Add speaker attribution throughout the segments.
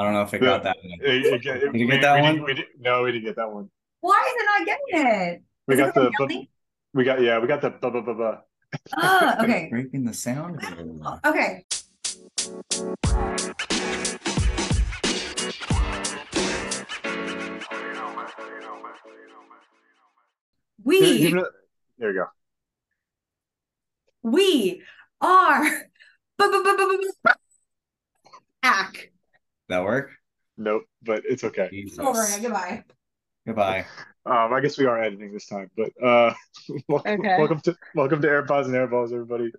Speaker 1: I don't know if I got that one.
Speaker 2: It- it- it-
Speaker 1: Did you get that
Speaker 2: we
Speaker 1: one?
Speaker 2: didn't- we didn't- no, we didn't get that one.
Speaker 3: Why is it not getting it?
Speaker 2: We
Speaker 3: Is
Speaker 2: got the,
Speaker 3: like
Speaker 2: we got, yeah, we got the, blah, blah, blah, blah.
Speaker 3: Ah, okay.
Speaker 1: Breaking the sound.
Speaker 3: Okay. We
Speaker 2: give There you go.
Speaker 3: we are back.
Speaker 1: That work?
Speaker 2: Nope, but it's okay.
Speaker 1: Jesus.
Speaker 3: Over it. Goodbye.
Speaker 1: Goodbye.
Speaker 2: Um, I guess we are editing this time, but uh, wel-
Speaker 4: Okay.
Speaker 2: welcome to welcome to AirPods and Airballs, everybody.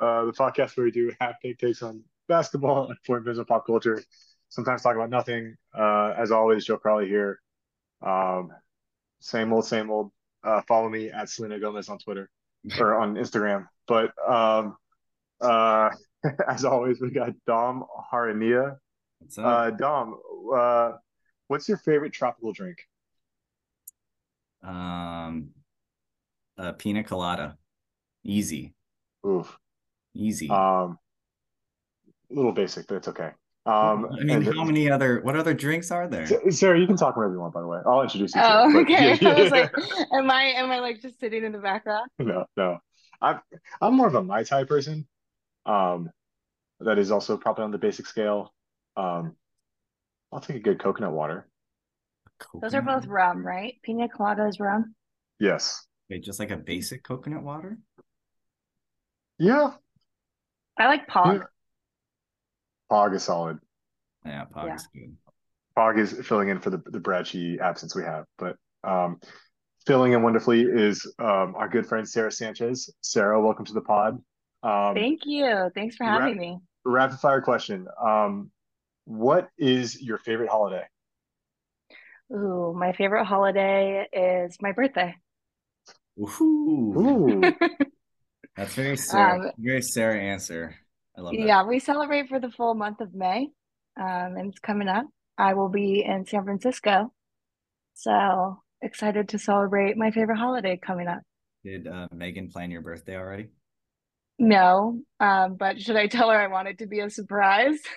Speaker 2: Uh, the podcast where we do half baked takes on basketball and important business pop culture. Sometimes talk about nothing. Uh, as always, Joe Crowley here. Um, same old, same old. Uh, follow me at Selena Gomez on Twitter or on Instagram. But um, uh, as always, we got Dom Harania.
Speaker 1: What's up?
Speaker 2: Uh, Dom, uh, what's your favorite tropical drink?
Speaker 1: um, a pina colada. Easy.
Speaker 2: Oof.
Speaker 1: Easy.
Speaker 2: Um, a little basic, but it's okay. Um,
Speaker 1: I mean,
Speaker 2: and-
Speaker 1: how many other what other drinks are there?
Speaker 2: Sa- Sarah, you can talk whenever you want. By the way, I'll introduce you. to
Speaker 4: Oh,
Speaker 2: it, but-
Speaker 4: okay.
Speaker 2: yeah,
Speaker 4: I was like, am I am I like just sitting in the background?
Speaker 2: no, no. I'm I'm more of a mai tai person. Um, that is also probably on the basic scale. Um, I'll take a good coconut water.
Speaker 4: Those are both rum, right? Pina colada is rum.
Speaker 2: Yes.
Speaker 1: Wait, just like a basic coconut water?
Speaker 2: Yeah.
Speaker 4: I like pog.
Speaker 2: Yeah. Pog is solid.
Speaker 1: Yeah, Pog
Speaker 4: Yeah.
Speaker 1: is good.
Speaker 2: Pog is filling in for the the Bradshaw absence we have, but um, filling in wonderfully is um our good friend Sarah Sanchez. Sarah, welcome to the pod. Um,
Speaker 4: Thank you. Thanks for having me.
Speaker 2: rapid fire question. Um, what is your favorite holiday?
Speaker 4: Ooh, my favorite holiday is my birthday.
Speaker 1: Ooh,
Speaker 2: Ooh,
Speaker 1: that's very Sarah,
Speaker 4: Um,
Speaker 1: very Sarah answer. I love that.
Speaker 4: Yeah, we celebrate for the full month of May, um, and it's coming up. I will be in San Francisco, so excited to celebrate my favorite holiday coming up.
Speaker 1: Did uh, Megan plan your birthday already?
Speaker 4: No, um, but should I tell her I want it to be a surprise?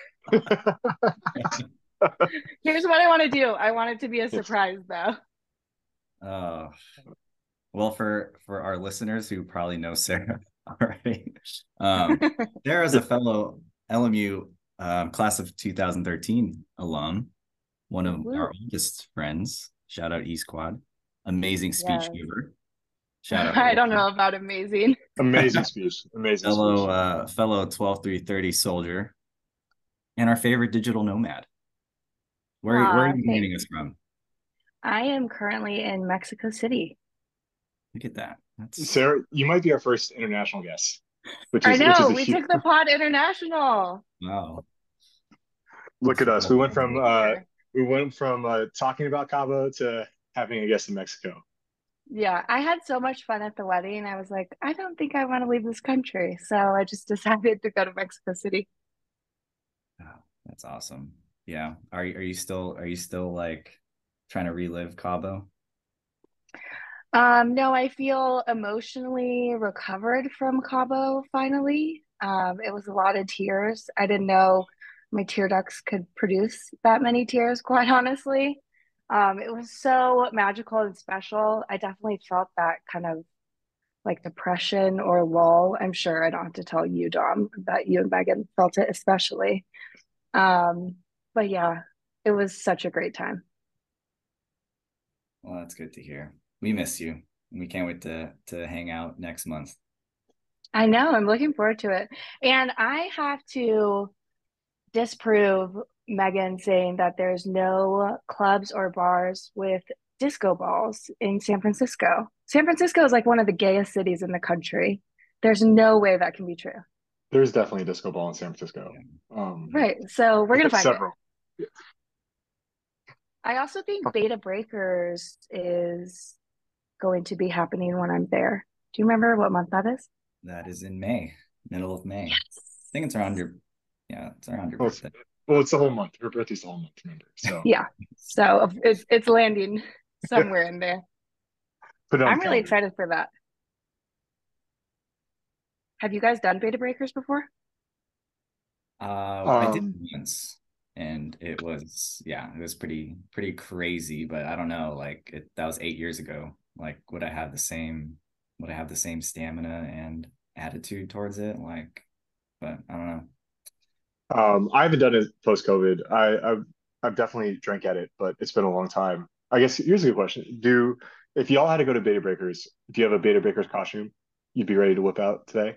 Speaker 4: Here's what I want to do. I want it to be a surprise, though.
Speaker 1: Oh, well, for for our listeners who probably know Sarah already, um, Sarah's a fellow LMU um, class of 2013 alum, one of
Speaker 4: Woo.
Speaker 1: our oldest friends. Shout out E Squad, amazing speech
Speaker 4: Yes.
Speaker 1: giver. Shout out,
Speaker 4: I don't know about amazing.
Speaker 2: amazing speech, amazing
Speaker 1: fellow
Speaker 2: speech.
Speaker 1: uh, fellow 12330 soldier, and our favorite digital nomad. Where where are you
Speaker 4: thanks.
Speaker 1: joining us from?
Speaker 4: I am currently in Mexico City.
Speaker 1: Look at that. That's
Speaker 2: Sarah, you might be our first international guest, which
Speaker 4: I
Speaker 2: is which is
Speaker 4: know, we
Speaker 2: huge-
Speaker 4: took the pod international.
Speaker 1: wow.
Speaker 2: look at us. We went from uh, we went from uh, talking about Cabo to having a guest in Mexico.
Speaker 4: Yeah, I had so much fun at the wedding. I was like, I don't think I want to leave this country. So I just decided to go to Mexico City.
Speaker 1: That's awesome. Yeah. Are you are you still are you still like trying to relive Cabo?
Speaker 4: Um, no, I feel emotionally recovered from Cabo finally. Um, it was a lot of tears. I didn't know my tear ducts could produce that many tears, quite honestly. Um, it was so magical and special. I definitely felt that kind of like depression or lull. I'm sure I don't have to tell you, Dom, that you and Megan felt it especially. Um, but yeah, it was such a great time.
Speaker 1: Well, that's good to hear. We miss you. We can't wait to to hang out next month.
Speaker 4: I know, I'm looking forward to it. And I have to disprove Megan saying that there's no clubs or bars with disco balls in San Francisco. San Francisco is like one of the gayest cities in the country. There's no way that can be true.
Speaker 2: There's definitely a disco ball in San Francisco. Um,
Speaker 4: Right. So we're gonna find it.
Speaker 2: several.
Speaker 4: I also think Bay to Breakers is going to be happening when I'm there. Do you remember what month that is?
Speaker 1: That is in May, middle of May. I think it's around your yeah, it's around your
Speaker 2: Oh,
Speaker 1: birthday.
Speaker 2: Well, it's the whole month. Her birthday's the whole month. Remember? So
Speaker 4: Yeah. So it's it's landing somewhere in there.
Speaker 2: put it on
Speaker 4: I'm really
Speaker 2: calendar.
Speaker 4: excited for that. Have you guys done Bay to Breakers before?
Speaker 1: Uh, I did
Speaker 2: Um,
Speaker 1: once. and it was yeah, it was pretty pretty crazy. But I don't know, like it, that was eight years ago. Like, would I have the same? Would I have the same stamina and attitude towards it? Like, but I don't know.
Speaker 2: Um, I haven't done it post COVID. I, I've I've definitely drank at it, but it's been a long time. I guess here's a good question: Do if y'all had to go to Bay to Breakers, do you have a Bay to Breakers costume you'd be ready to whip out today?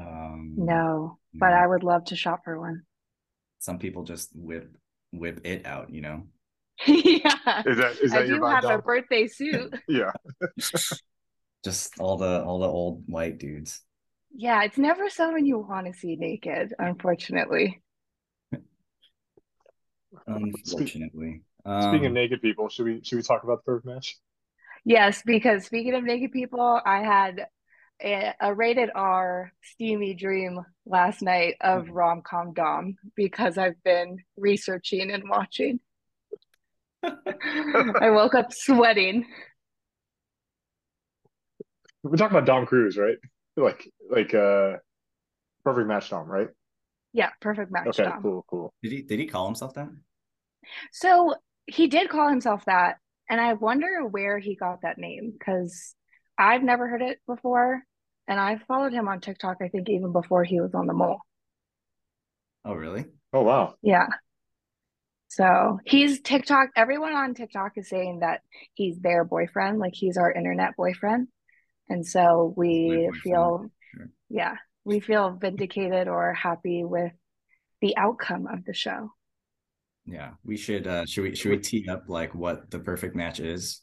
Speaker 1: Um,
Speaker 4: No, but
Speaker 1: no.
Speaker 4: I would love to shop for one.
Speaker 1: Some people just whip whip it out, you know.
Speaker 4: yeah.
Speaker 2: Is that is
Speaker 4: I
Speaker 2: your
Speaker 4: do
Speaker 2: vibe,
Speaker 4: have a birthday suit.
Speaker 2: Yeah.
Speaker 1: Just all the all the old white dudes.
Speaker 4: Yeah, it's never someone you want to see naked, unfortunately.
Speaker 1: Unfortunately.
Speaker 2: Speaking of
Speaker 1: Um,
Speaker 2: naked people, should we should we talk about the perfect match?
Speaker 4: Yes, because speaking of naked people, I had a, a rated R steamy dream last night of
Speaker 1: Mhm.
Speaker 4: rom-com dom because I've been researching and watching. I woke up sweating.
Speaker 2: We're talking about Dom Cruise, right? Like like uh perfect match Dom, right?
Speaker 4: Yeah, perfect match
Speaker 2: Okay,
Speaker 4: dom.
Speaker 2: cool, cool.
Speaker 1: did he did he call himself that?
Speaker 4: So he did call himself that, and I wonder where he got that name because I've never heard it before, and I followed him on TikTok, I think even before he was on the mole.
Speaker 1: Oh, really?
Speaker 2: Oh wow.
Speaker 4: Yeah. So he's TikTok, everyone on TikTok is saying that he's their boyfriend, like he's our internet boyfriend. And so we feel,
Speaker 1: sure.
Speaker 4: yeah, we feel vindicated or happy with the outcome of the show.
Speaker 1: Yeah, we should uh should we should we tee up like what the perfect match is?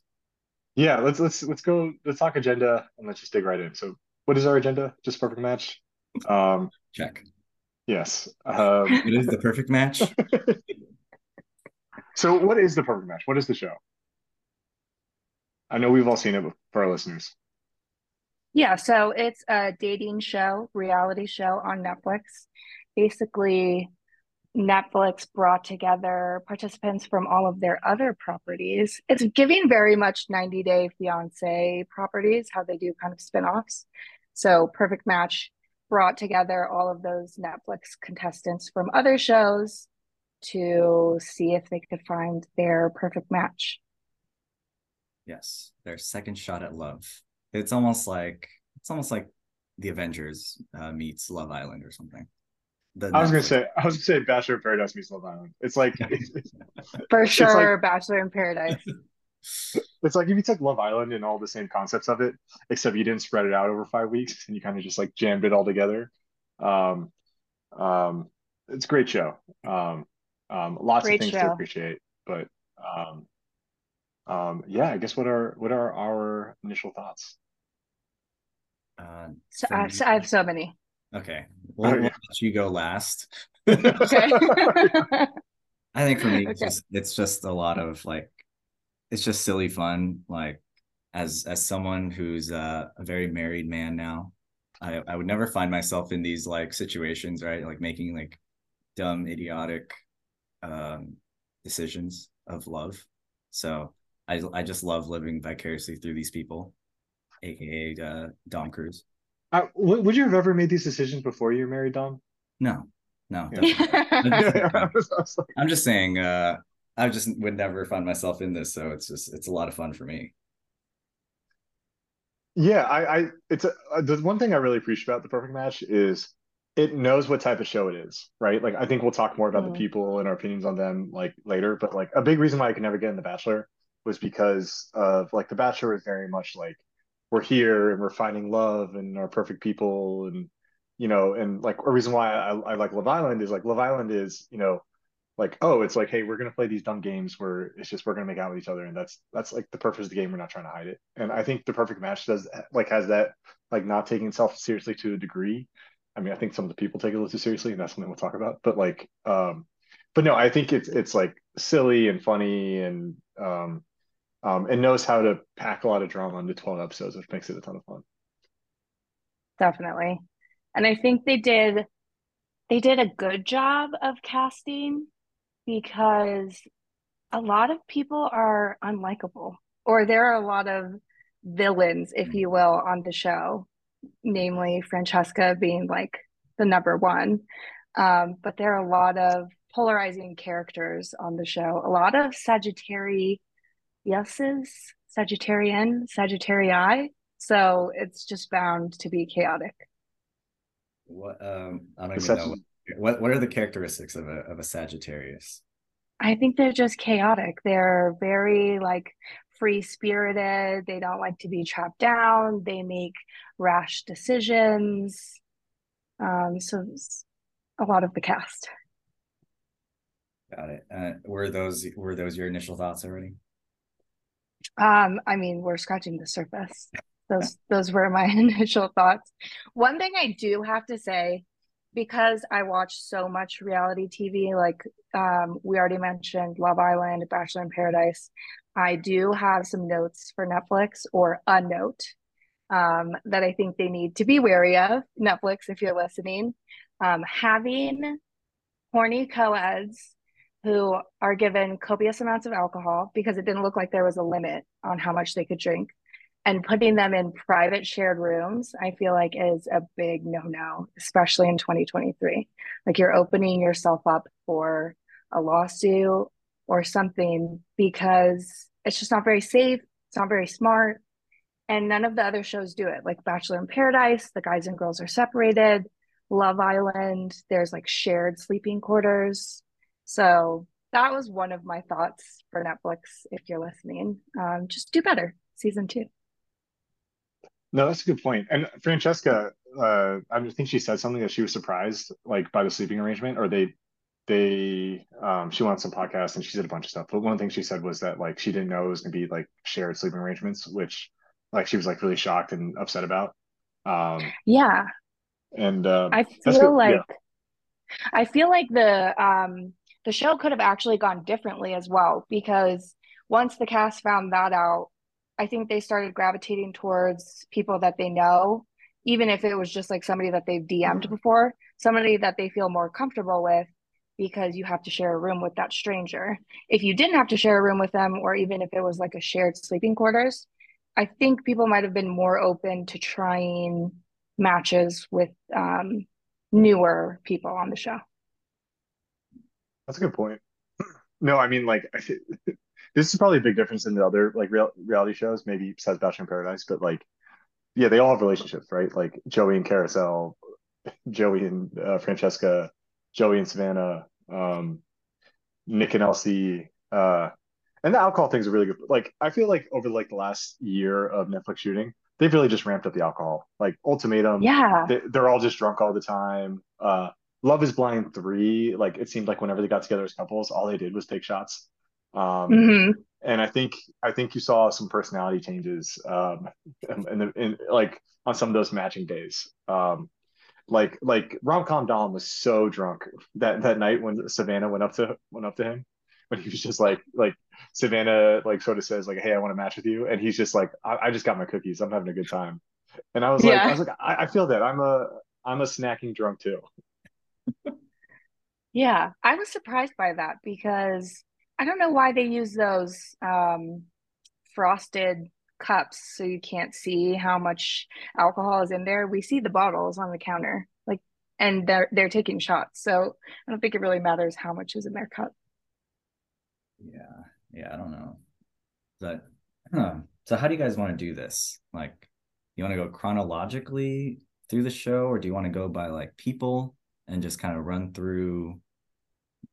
Speaker 2: Yeah, let's let's let's go let's talk agenda and let's just dig right in. So what is our agenda? Just perfect match? Um
Speaker 1: Check.
Speaker 2: yes. Um
Speaker 1: What is the perfect match?
Speaker 2: so what is the perfect match? What is the show? I know we've all seen it but for our listeners.
Speaker 4: Yeah, so it's a dating show, reality show on Netflix. Basically, Netflix brought together participants from all of their other properties. It's giving very much 90 Day Fiance properties, how they do kind of spin-offs. So Perfect Match brought together all of those Netflix contestants from other shows to see if they could find their perfect match.
Speaker 1: Yes, their second shot at love. It's almost like it's almost like the Avengers uh, meets Love Island or something. The
Speaker 2: I was gonna say I was gonna say Bachelor in Paradise meets Love Island. It's like it's,
Speaker 4: For
Speaker 2: It's
Speaker 4: sure,
Speaker 2: like-
Speaker 4: Bachelor in Paradise.
Speaker 2: it's like if you took Love Island and all the same concepts of it, except you didn't spread it out over five weeks and you kind of just like jammed it all together. Um, um, it's a great show. Um, um, lots
Speaker 4: Great
Speaker 2: of things to appreciate, but um, um, yeah, I guess what are what are our initial thoughts?
Speaker 1: Uh,
Speaker 4: So
Speaker 1: for
Speaker 4: I, so I have so many.
Speaker 1: okay, we'll,
Speaker 2: Oh,
Speaker 1: we'll let you go last.
Speaker 4: Okay.
Speaker 1: I think for me, it's just it's just a lot of like, it's just silly fun. Like, as as someone who's uh, a very married man now, I I would never find myself in these like situations, right? Like making like dumb, idiotic um decisions of love. So I I just love living vicariously through these people, aka uh, Dom Cruise.
Speaker 2: Uh, would, would you have ever made these decisions before you were married, Dom?
Speaker 1: No, no,
Speaker 2: Yeah. I was- I was like,
Speaker 1: I'm just saying, uh, I just would never find myself in this, so it's just it's a lot of fun for me.
Speaker 2: Yeah, I, I it's a, uh, the one thing I really appreciate about the perfect match is it knows what type of show it is, right? Like I think we'll talk more about
Speaker 4: Mm.
Speaker 2: the people and our opinions on them like later, but like a big reason why I could never get in The Bachelor was because of like The Bachelor is very much like we're here and we're finding love and our perfect people and you know and like a reason why I, I like Love Island is like Love Island is you know like oh it's like hey we're gonna play these dumb games where it's just we're gonna make out with each other and that's that's like the purpose of the game. We're not trying to hide it. And i think the perfect match does like has that like not taking itself seriously to a degree. I mean i think some of the people take it a little too seriously and that's something we'll talk about. But like um but no i think it's it's like silly and funny and um um and knows how to pack a lot of drama into 12 episodes which makes it a ton of fun.
Speaker 4: Definitely. And I think they did they did a good job of casting because a lot of people are unlikable or there are a lot of villains, if you will, on the show, namely Francesca being like the number one. Um, but there are a lot of polarizing characters on the show. A lot of Sagittariuses, Sagittarian, Sagittarii. So it's just bound to be chaotic.
Speaker 1: What um I don't even know
Speaker 2: Sag-
Speaker 1: what what are the characteristics of a of a Sagittarius?
Speaker 4: I think they're just chaotic. They're very like free spirited. They don't like to be trapped down. They make rash decisions. Um, so it's a lot of the cast.
Speaker 1: Got it. Uh, were those were those your initial thoughts already?
Speaker 4: Um, I mean, we're scratching the surface. Those those were my initial thoughts. One thing I do have to say, because I watch so much reality TV, like um, we already mentioned Love Island, Bachelor in Paradise, I do have some notes for Netflix or a note um, that I think they need to be wary of. Netflix, if you're listening, um, having horny co-eds who are given copious amounts of alcohol because it didn't look like there was a limit on how much they could drink and putting them in private shared rooms i feel like is a big no-no especially in 2023 like you're opening yourself up for a lawsuit or something because it's just not very safe it's not very smart and none of the other shows do it. Like bachelor in paradise the guys and girls are separated love island there's like shared sleeping quarters. So that was one of my thoughts for netflix if you're listening. Um, just do better season two
Speaker 2: No, that's a good point. And Francesca, uh, I think she said something that she was surprised, like by the sleeping arrangement, or they, they, um, she went on some podcast and she said a bunch of stuff. But one thing she said was that like she didn't know it was gonna be like shared sleeping arrangements, which like she was like really shocked and upset about. Um,
Speaker 4: yeah
Speaker 2: and um,
Speaker 4: I feel like
Speaker 2: yeah.
Speaker 4: I feel like the um the show could have actually gone differently as well because once the cast found that out, I think they started gravitating towards people that they know, even if it was just like somebody that they've DM'd before, somebody that they feel more comfortable with because you have to share a room with that stranger. If you didn't have to share a room with them, or even if it was like a shared sleeping quarters, I think people might have been more open to trying matches with um, newer people on the show.
Speaker 2: That's a good point. No, I mean, like, this is probably a big difference in the other like real reality shows, maybe besides Bachelor in Paradise, but like, yeah, they all have relationships, right? Like Joey and Kariselle, Joey and uh, Francesca, Joey and Savannah, um, Nick and Elsie, uh, and the alcohol thing's a really good. Like, I feel like over like the last year of Netflix shooting, they've really just ramped up the alcohol. Like Ultimatum,
Speaker 4: Yeah.
Speaker 2: they, they're all just drunk all the time. Uh, Love is Blind 3, like it seemed like whenever they got together as couples, all they did was take shots. Um,
Speaker 4: hmm
Speaker 2: and I think I think you saw some personality changes um in, the, in like on some of those matching days. Um, like like Romcom Dom was so drunk that that night when Savannah went up to went up to him when he was just like like Savannah like sort of says like hey I want to match with you and he's just like I, I just got my cookies I'm having a good time and I was like I was like I, I feel that I'm a I'm a snacking drunk too.
Speaker 4: Yeah. I was surprised by that because I don't know why they use those um, frosted cups so you can't see how much alcohol is in there. We see the bottles on the counter, like, and they're they're taking shots. So I don't think it really matters how much is in their cup.
Speaker 1: Yeah, yeah, I don't know. But huh. So how do you guys want to do this? Like, you want to go chronologically through the show, or do you want to go by like people and just kind of run through,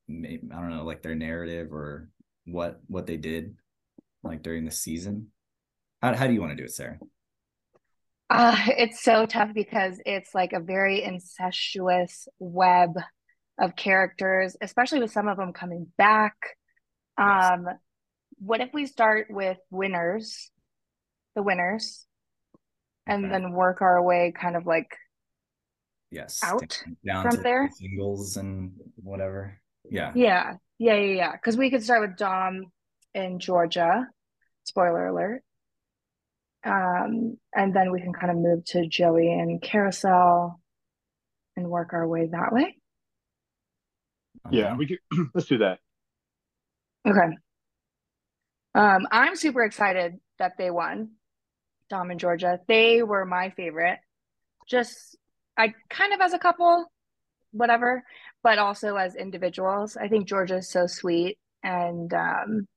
Speaker 1: I don't know, like their narrative or what what they did like during the season? How how do you want to do it, Sarah?
Speaker 4: Uh, it's so tough because it's like a very incestuous web of characters, especially with some of them coming back.
Speaker 1: Yes.
Speaker 4: Um, what if we start with winners, the winners, and
Speaker 1: Okay.
Speaker 4: then work our way kind of like
Speaker 1: Yes,
Speaker 4: out
Speaker 1: down
Speaker 4: from
Speaker 1: to
Speaker 4: there?
Speaker 1: singles and whatever. Yeah,
Speaker 4: Yeah, yeah, yeah, yeah. Because we could start with Dom in Georgia. Spoiler alert. Um, and then we can kind of move to Joey and Kariselle and work our way that way.
Speaker 2: Yeah, we could let's do that.
Speaker 4: Okay. Um, I'm super excited that they won, Dom and Georgia. They were my favorite. Just I kind of as a couple, whatever. But also as individuals. I think Georgia is so sweet and um,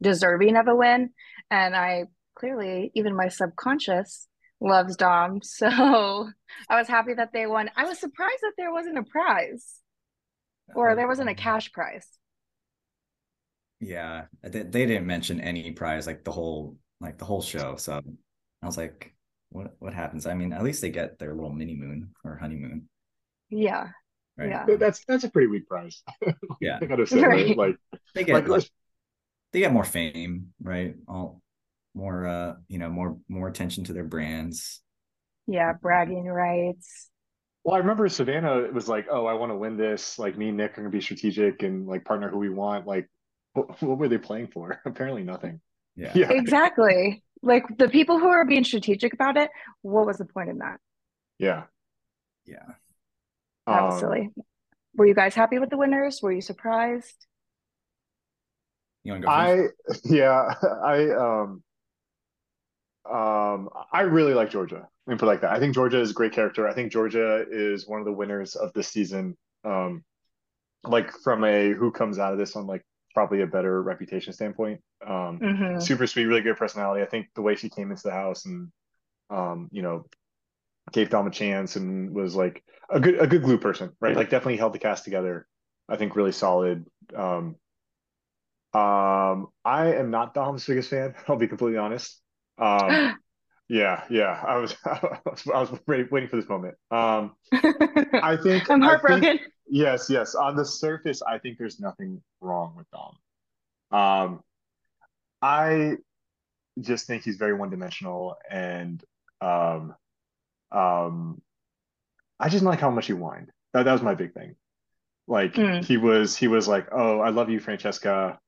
Speaker 4: deserving of a win. And I clearly, even my subconscious loves Dom. So I was happy that they won. I was surprised that there wasn't a prize or there wasn't a cash prize.
Speaker 1: Yeah, they, they didn't mention any prize like the whole like the whole show. So I was like, what what happens? I mean, at least they get their little mini moon or honeymoon.
Speaker 4: Yeah.
Speaker 1: Right?
Speaker 4: Yeah.
Speaker 2: That's that's a pretty weak prize.
Speaker 1: Yeah.
Speaker 2: I gotta say, right?
Speaker 4: Right.
Speaker 2: like
Speaker 1: They get
Speaker 2: like
Speaker 1: like, they get more fame, right? All more uh, you know, more more attention to their brands.
Speaker 4: Yeah. Bragging rights.
Speaker 2: Well, I remember Savannah was like, "Oh, I want to win this. Like, me and Nick are gonna be strategic and like partner who we want." Like, what, what were they playing for? Apparently, nothing.
Speaker 1: Yeah.
Speaker 2: Yeah,
Speaker 4: Exactly. Like the people who are being strategic about it, what was the point in that?
Speaker 2: yeah.
Speaker 1: Yeah.
Speaker 4: That was
Speaker 2: Um,
Speaker 4: silly. Were you guys happy with the winners? Were you surprised?
Speaker 1: You want to go first?
Speaker 2: I yeah, I um um I really like Georgia. Let me put it like that. I think Georgia is a great character. I think Georgia is one of the winners of this season. Um like from a who comes out of this on like probably a better reputation standpoint. Um
Speaker 4: hmm
Speaker 2: super sweet, really good personality. I think the way she came into the house and um, you know, gave Dom a chance and was like a good a good glue person, right? Like definitely held the cast together. I think really solid. Um, um, I am not Dom's biggest fan. I'll be completely honest. Um, yeah, yeah. I was I was, I was ready, waiting for this moment. Um, I think
Speaker 4: I'm heartbroken.
Speaker 2: think- yes, yes. On the surface, I think there's nothing wrong with Dom. Um, I just think he's very one-dimensional, and um, um, I just like how much he whined. That that was my big thing. Like
Speaker 4: Mm.
Speaker 2: he was he was like, "Oh, I love you, Francesca,"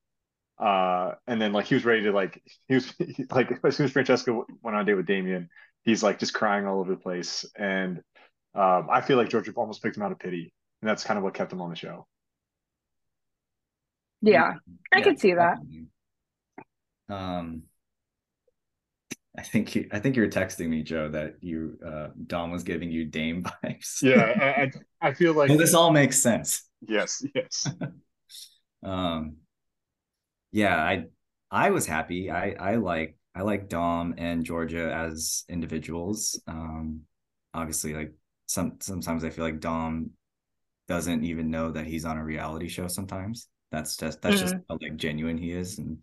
Speaker 2: uh, and then like he was ready to like he was like as soon as Francesca went on a date with Damian, he's like just crying all over the place, and um, I feel like George almost picked him out of pity, and that's kind of what kept him on the show.
Speaker 4: Yeah, I
Speaker 1: Yeah,
Speaker 4: could see that.
Speaker 1: definitely. Um, I think you, I think you were texting me, Joe, that you uh Dom was giving you Dame vibes.
Speaker 2: Yeah, I I, I feel like
Speaker 1: Well, this all makes sense.
Speaker 2: yes, yes.
Speaker 1: Um, yeah, I I was happy. I I like I like Dom and Georgia as individuals. Um, obviously, like some sometimes I feel like Dom doesn't even know that he's on a reality show. Sometimes that's just that's just how like genuine he is, and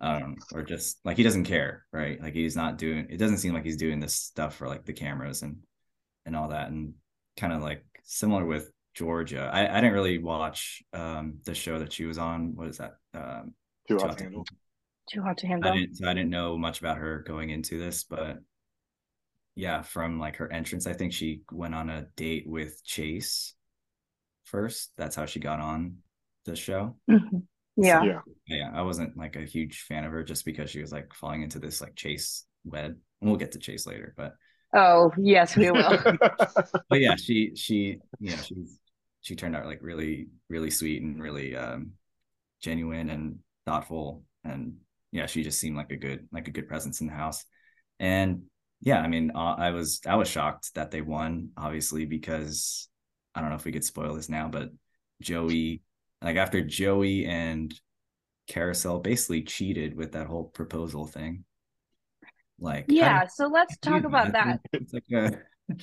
Speaker 1: um, or just like he doesn't care, right? Like he's not doing. It doesn't seem like he's doing this stuff for like the cameras and and all that, and kind of like similar with Georgia. I, I didn't really watch um the show that she was on. What is that? Um
Speaker 2: Too
Speaker 1: Too
Speaker 2: hot
Speaker 1: Hot
Speaker 2: to
Speaker 1: to
Speaker 2: handle.
Speaker 4: Too hot to
Speaker 1: I
Speaker 4: handle.
Speaker 1: didn't so I didn't know much about her going into this, but yeah, from like her entrance, I think she went on a date with Chase first. That's how she got on the show.
Speaker 4: Mhm. Yeah.
Speaker 2: Yeah.
Speaker 1: Yeah, I wasn't like a huge fan of her just because she was like falling into this like Chase web. And we'll get to Chase later, but
Speaker 4: Oh, yes, we will.
Speaker 1: but yeah, she she you know she's she turned out like really really sweet and really um genuine and thoughtful and yeah she just seemed like a good like a good presence in the house and yeah I mean uh, I was I was shocked that they won obviously because I don't know if we could spoil this now but Joey like after Joey and Kariselle basically cheated with that whole proposal thing like
Speaker 4: Yeah, so let's talk about that.
Speaker 1: It's like a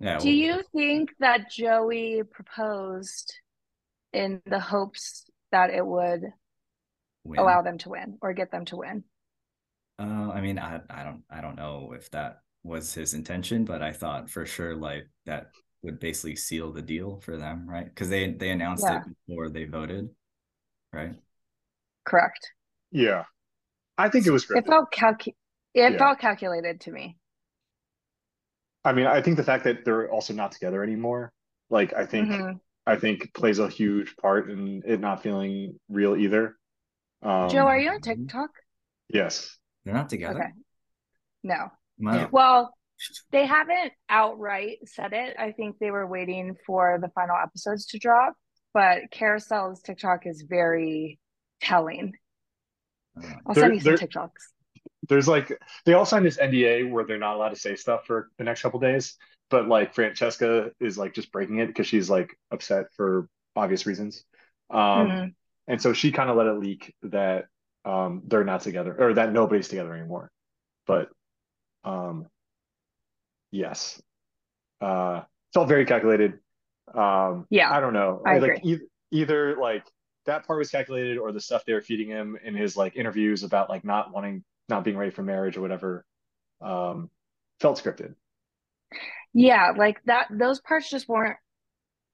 Speaker 1: yeah
Speaker 4: Do
Speaker 1: well-
Speaker 4: you think that Joey proposed in the hopes that it would
Speaker 1: win.
Speaker 4: allow them to win or get them to win?
Speaker 1: Uh, I mean, I I don't I don't know if that was his intention, but I thought for sure like that would basically seal the deal for them, right? Because they they announced
Speaker 4: Yeah.
Speaker 1: it before they voted, right?
Speaker 4: Correct.
Speaker 2: Yeah. I think it was
Speaker 4: It felt calcu it
Speaker 2: Yeah.
Speaker 4: felt calculated to me.
Speaker 2: I mean, I think the fact that they're also not together anymore, like I think
Speaker 4: Mhm.
Speaker 2: I think plays a huge part in it not feeling real either. Um,
Speaker 4: Joe, are you on
Speaker 1: Mhm.
Speaker 4: TikTok?
Speaker 2: yes.
Speaker 1: They're not together.
Speaker 4: Okay. No.
Speaker 1: Wow.
Speaker 4: Well, they haven't outright said it. I think they were waiting for the final episodes to drop, but Kariselle's TikTok is very telling. I'll
Speaker 2: They're-
Speaker 4: send you some
Speaker 2: they're-
Speaker 4: TikToks.
Speaker 2: There's like they all signed this NDA where they're not allowed to say stuff for the next couple days, but like Francesca is like just breaking it because she's like upset for obvious reasons. Um,
Speaker 4: Mhm.
Speaker 2: and so she kind of let it leak that um they're not together or that nobody's together anymore. But um yes. Uh felt very calculated. Um
Speaker 4: Yeah,
Speaker 2: I don't know.
Speaker 4: I
Speaker 2: like e- either like that part was calculated or the stuff they were feeding him in his like interviews about like not wanting not being ready for marriage or whatever um felt scripted.
Speaker 4: Yeah, like that, those parts just weren't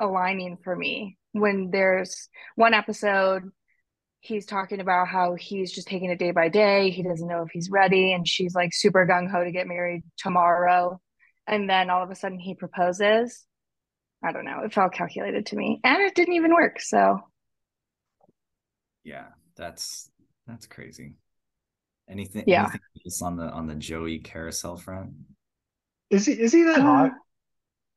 Speaker 4: aligning for me. When there's one episode, he's talking about how he's just taking it day by day. He doesn't know if he's ready, and she's like super gung ho to get married tomorrow. And then all of a sudden he proposes. I don't know. It felt calculated to me, and it didn't even work. So,
Speaker 1: Yeah, that's that's crazy. Anything?
Speaker 4: Yeah.
Speaker 1: Anything else on the on the Joey Kariselle front?
Speaker 2: Is he is he that hot?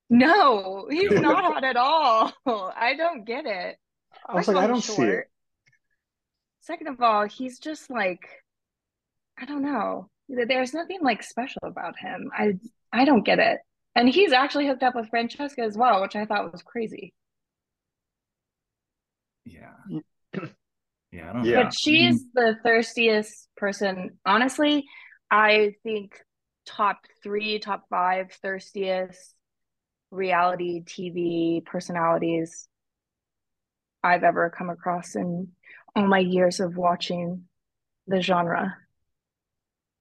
Speaker 4: no, he's not hot at all. I don't get it.
Speaker 2: I was
Speaker 4: First of
Speaker 2: like, I don't
Speaker 4: he's
Speaker 2: see it.
Speaker 4: Second of all, he's just like, I don't know. There's nothing like special about him. I I don't get it. And he's actually hooked up with Francesca as well, which I thought was crazy.
Speaker 1: Yeah. Yeah, I don't
Speaker 2: Yeah.
Speaker 4: But she's mm-hmm. the thirstiest person. Honestly, I think top three, top five thirstiest reality TV personalities I've ever come across in all my years of watching the genre.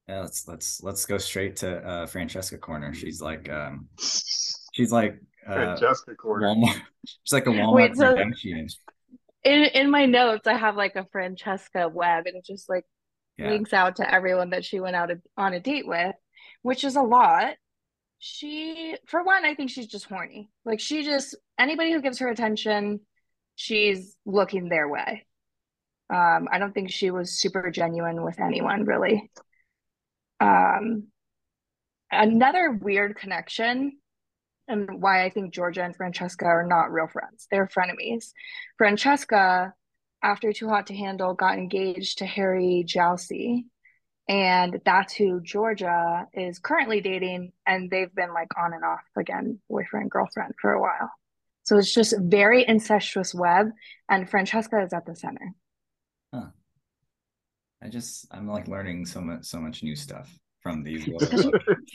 Speaker 1: Yeah, let's let's let's go straight to uh Francesca corner. She's like um she's like uh
Speaker 2: Francesca Corner.
Speaker 1: Walmart. She's like a Walmart
Speaker 4: Wait, so- In in my notes, I have like a Francesca web and it just like
Speaker 1: Yeah.
Speaker 4: links out to everyone that she went out a, on a date with, which is a lot. She, for one, I think she's just horny. Like she just anybody who gives her attention, she's looking their way. Um, I don't think she was super genuine with anyone really. Um, another weird connection and why I think Georgia and Francesca are not real friends. They're frenemies. Francesca, after Too Hot to Handle, got engaged to Harry Jowsey, and that's who Georgia is currently dating, and they've been like on and off again, boyfriend, girlfriend for a while. So it's just very incestuous web, and Francesca is at the center.
Speaker 1: I just I'm like learning so much so much new stuff from these
Speaker 4: Because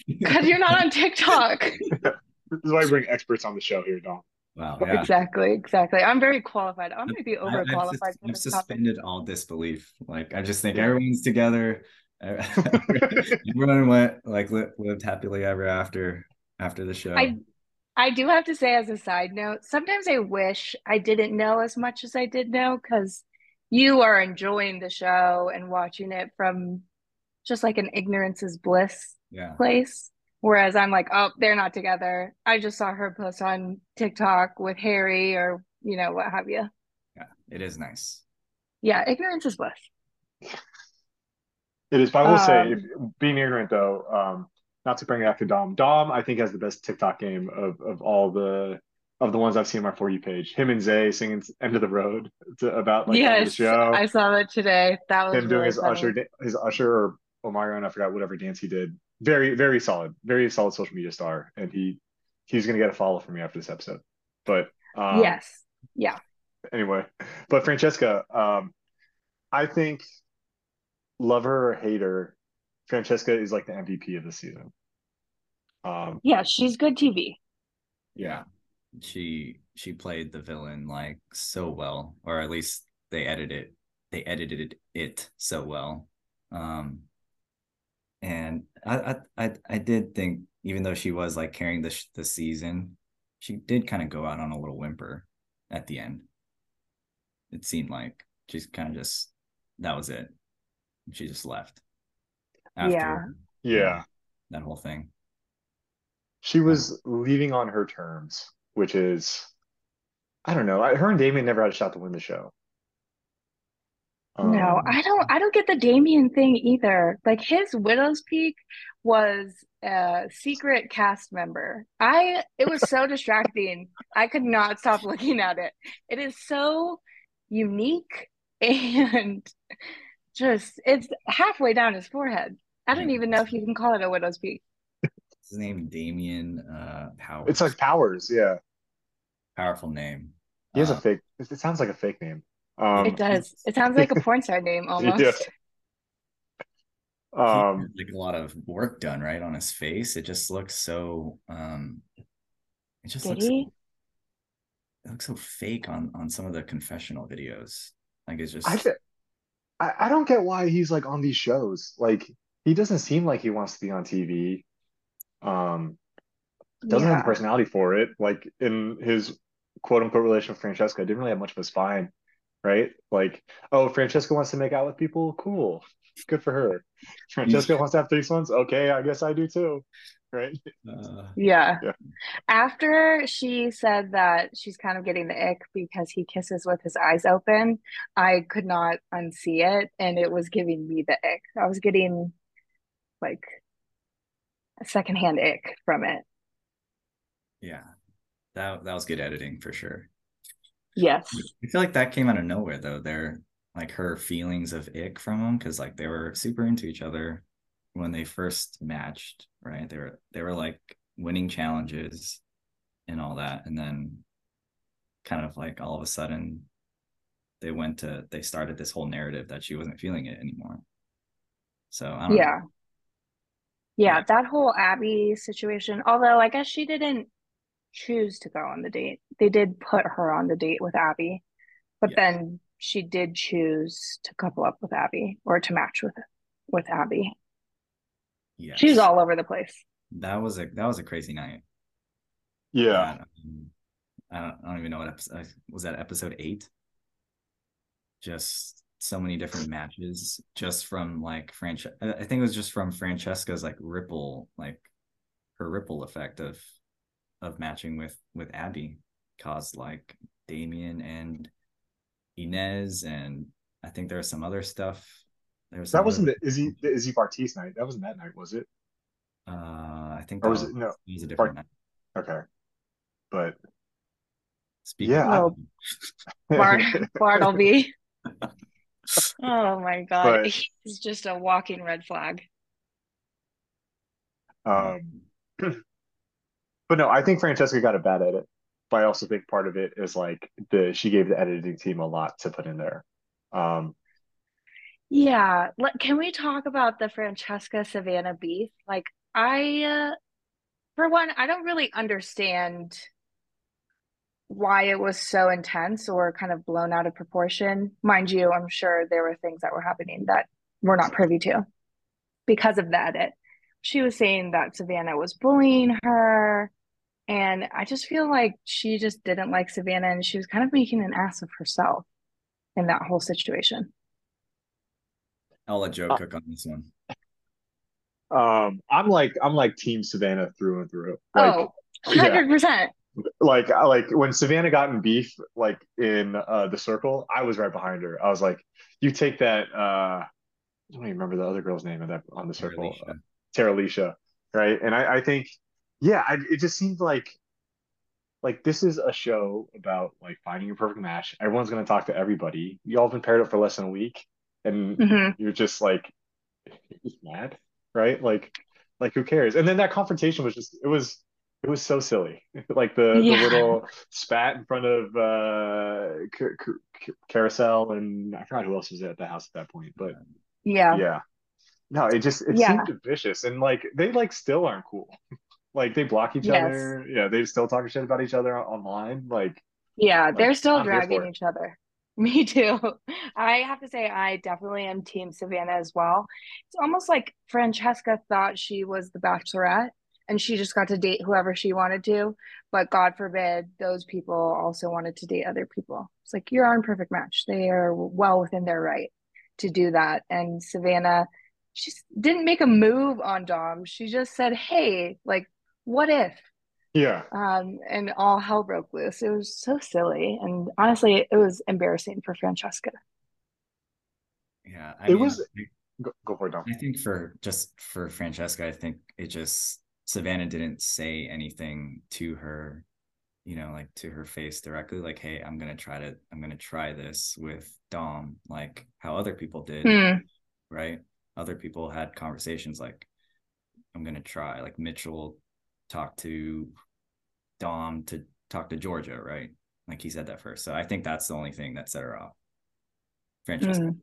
Speaker 4: Because you're not on TikTok.
Speaker 2: This is why I bring experts on the show here, Dom.
Speaker 1: Wow, yeah.
Speaker 4: Exactly, exactly. I'm very qualified. I'm maybe
Speaker 1: I- I've,
Speaker 4: overqualified
Speaker 1: sus-
Speaker 4: for
Speaker 1: I've
Speaker 4: this topic.
Speaker 1: suspended all disbelief. Like I just think everyone's together. Everyone went like lived happily ever after after the show.
Speaker 4: I I do have to say, as a side note, sometimes I wish I didn't know as much as I did know because you are enjoying the show and watching it from just like an ignorance is bliss
Speaker 1: yeah.
Speaker 4: place. Whereas I'm like, oh, they're not together. I just saw her post on TikTok with Harry or, you know, what have you.
Speaker 1: Yeah. It is nice.
Speaker 4: Yeah, ignorance is bliss.
Speaker 2: It is, but I will say,
Speaker 4: Um,
Speaker 2: if, being ignorant though, um, not to bring it back to Dom. Dom, I think, has the best TikTok game of of all the of the ones I've seen on my for you page. Him and Zay singing "End of the Road" to, about like the end the
Speaker 4: yes,
Speaker 2: show.
Speaker 4: I saw that today. That was
Speaker 2: Him doing his
Speaker 4: funny.
Speaker 2: usher, his usher or Omarion, I forgot whatever dance he did. Very, very solid, very solid social media star, and he he's gonna get a follow from me after this episode. But um,
Speaker 4: Yes. Yeah.
Speaker 2: anyway, but Francesca, um, I think love her or hate her, Francesca is like the MVP of the season. Um,
Speaker 4: Yeah, she's good TV.
Speaker 1: Yeah. She she played the villain like so well, or at least they edited they edited it so well. Um and I I I, I did think even though she was like carrying the the season, she did kind of go out on a little whimper at the end. It seemed like she's kind of just that was it. She just left after
Speaker 4: Yeah.
Speaker 2: yeah,
Speaker 1: that whole thing.
Speaker 2: she was leaving on her terms, which is, I don't know. I, her and Damian never had a shot to win the show.
Speaker 4: No,
Speaker 2: Um,
Speaker 4: I don't I don't get the Damian thing either. Like his Widow's Peak was a secret cast member. I it was so distracting. I could not stop looking at it. It is so unique and just it's halfway down his forehead. I don't even know if you can call it a Widow's Peak.
Speaker 1: His name Damian uh Powers.
Speaker 2: it's like Powers, yeah.
Speaker 1: powerful name.
Speaker 2: He has a
Speaker 1: Uh,
Speaker 2: fake. It it sounds like a fake name. Um,
Speaker 4: It does. It sounds like a porn star name almost.
Speaker 1: he
Speaker 2: Um,
Speaker 1: like a lot of work done right on his face. It just looks so um it just
Speaker 4: Did
Speaker 1: looks
Speaker 4: he?
Speaker 1: it looks so fake on on some of the confessional videos. Like it's just
Speaker 2: I, get- I I don't get why he's like on these shows. Like he doesn't seem like he wants to be on TV. Um, doesn't have the personality for it. Like in his quote unquote relation with Francesca, didn't really have much of a spine, right? Like, oh, Francesca wants to make out with people, cool, good for her. Francesca wants to have threesomes, okay, I guess I do too, right?
Speaker 1: uh,
Speaker 4: Yeah.
Speaker 2: Yeah.
Speaker 4: After she said that she's kind of getting the ick because he kisses with his eyes open, I could not unsee it and it was giving me the ick. I was getting like a secondhand ick from it.
Speaker 1: yeah. That that was good editing for sure.
Speaker 4: Yes.
Speaker 1: I feel like that came out of nowhere though. They're like her feelings of ick from him because like they were super into each other when they first matched, right? They were they were like winning challenges and all that, and then kind of like all of a sudden they went to they started this whole narrative that she wasn't feeling it anymore. So I don't
Speaker 4: Yeah.
Speaker 1: know.
Speaker 4: Yeah,
Speaker 1: Yeah.
Speaker 4: that whole Abbey situation, although I guess she didn't choose to go on the date. They did put her on the date with Abbey, but
Speaker 1: Yeah.
Speaker 4: then she did choose to couple up with Abbey or to match with with Abbey.
Speaker 1: Yes.
Speaker 4: She was all over the place.
Speaker 1: that was a that was a crazy night.
Speaker 2: Yeah,
Speaker 1: That, I don't, I don't even know what episode was that episode eight. Just so many different matches, just from like Franch. I I think it was just from Francesca's like ripple, like her ripple effect of of matching with with Abbey caused like Damian and Ines, and I think there was some other stuff. There was
Speaker 2: that wasn't the Izzy the Izzy Bartise night. That wasn't that night, was it?
Speaker 1: Uh, I think
Speaker 2: Or
Speaker 1: that
Speaker 2: was
Speaker 1: was,
Speaker 2: it- no,
Speaker 1: it was a different night.
Speaker 2: Okay, but
Speaker 1: Speaking
Speaker 2: Yeah,
Speaker 1: of,
Speaker 4: Bart Bartleby. Oh my God.
Speaker 2: But-
Speaker 4: He's just a walking red flag.
Speaker 2: um, but no, I think Francesca got a bad edit. But I also think part of it is like the she gave the editing team a lot to put in there. Um,
Speaker 4: Yeah, can we talk about the Francesca Savannah beef? Like, I, uh, for one, I don't really understand why it was so intense or kind of blown out of proportion. Mind you, I'm sure there were things that were happening that we're not privy to because of the edit. She was saying that Savannah was bullying her, and I just feel like she just didn't like Savannah and she was kind of making an ass of herself in that whole situation.
Speaker 1: I'll let Joe
Speaker 2: Uh,
Speaker 1: cook on this one.
Speaker 2: um, I'm like I'm like Team Savannah through and through. Like
Speaker 4: Oh,
Speaker 2: yeah.
Speaker 4: 100%.
Speaker 2: Like like when Savannah got in beef like in uh the circle, I was right behind her. I was like, you take that uh I don't even remember the other girl's name of that on the circle.
Speaker 1: Alicia.
Speaker 2: Tara Alicia, right? And I, I think, yeah, I, it just seemed like like this is a show about like finding your perfect match. Everyone's gonna talk to everybody. You all been paired up for less than a week, and
Speaker 4: hmm
Speaker 2: you're just like you're just mad, right? Like like who cares? And then that confrontation was just it was it was so silly. Like the
Speaker 4: Yeah.
Speaker 2: the little spat in front of uh Ca- Ca- Kariselle and I forgot who else was at the house at that point, but
Speaker 4: Yeah.
Speaker 2: yeah. No, it just it
Speaker 4: Yeah.
Speaker 2: seemed vicious and like they like still aren't cool. Like they block each
Speaker 4: Yes.
Speaker 2: other. Yeah, they still talking shit about each other online. Like
Speaker 4: Yeah,
Speaker 2: Like,
Speaker 4: they're still
Speaker 2: I'm
Speaker 4: dragging each other. Me too. I have to say, I definitely am Team Savannah as well. It's almost like Francesca thought she was the bachelorette and she just got to date whoever she wanted to. But God forbid those people also wanted to date other people. It's like you're on perfect match. They are well within their right to do that. And Savannah, she didn't make a move on Dom. She just said, hey, like, what if?
Speaker 2: yeah.
Speaker 4: um, and all hell broke loose. It was so silly, and honestly, it was embarrassing for Francesca.
Speaker 1: Yeah, I
Speaker 2: It
Speaker 1: mean,
Speaker 2: was- Go, go for it, Dom.
Speaker 1: I think for just for Francesca, I think it just Savannah didn't say anything to her, you know, like to her face directly, like, "Hey, I'm gonna try to, I'm gonna try this with Dom," like how other people did,
Speaker 4: Hmm.
Speaker 1: right? Other people had conversations like, "I'm gonna try," like Mitchell talked to Dom to talk to Georgia, right? Like he said that first. So I think that's the only thing that set her off. Francesca.
Speaker 4: Mm.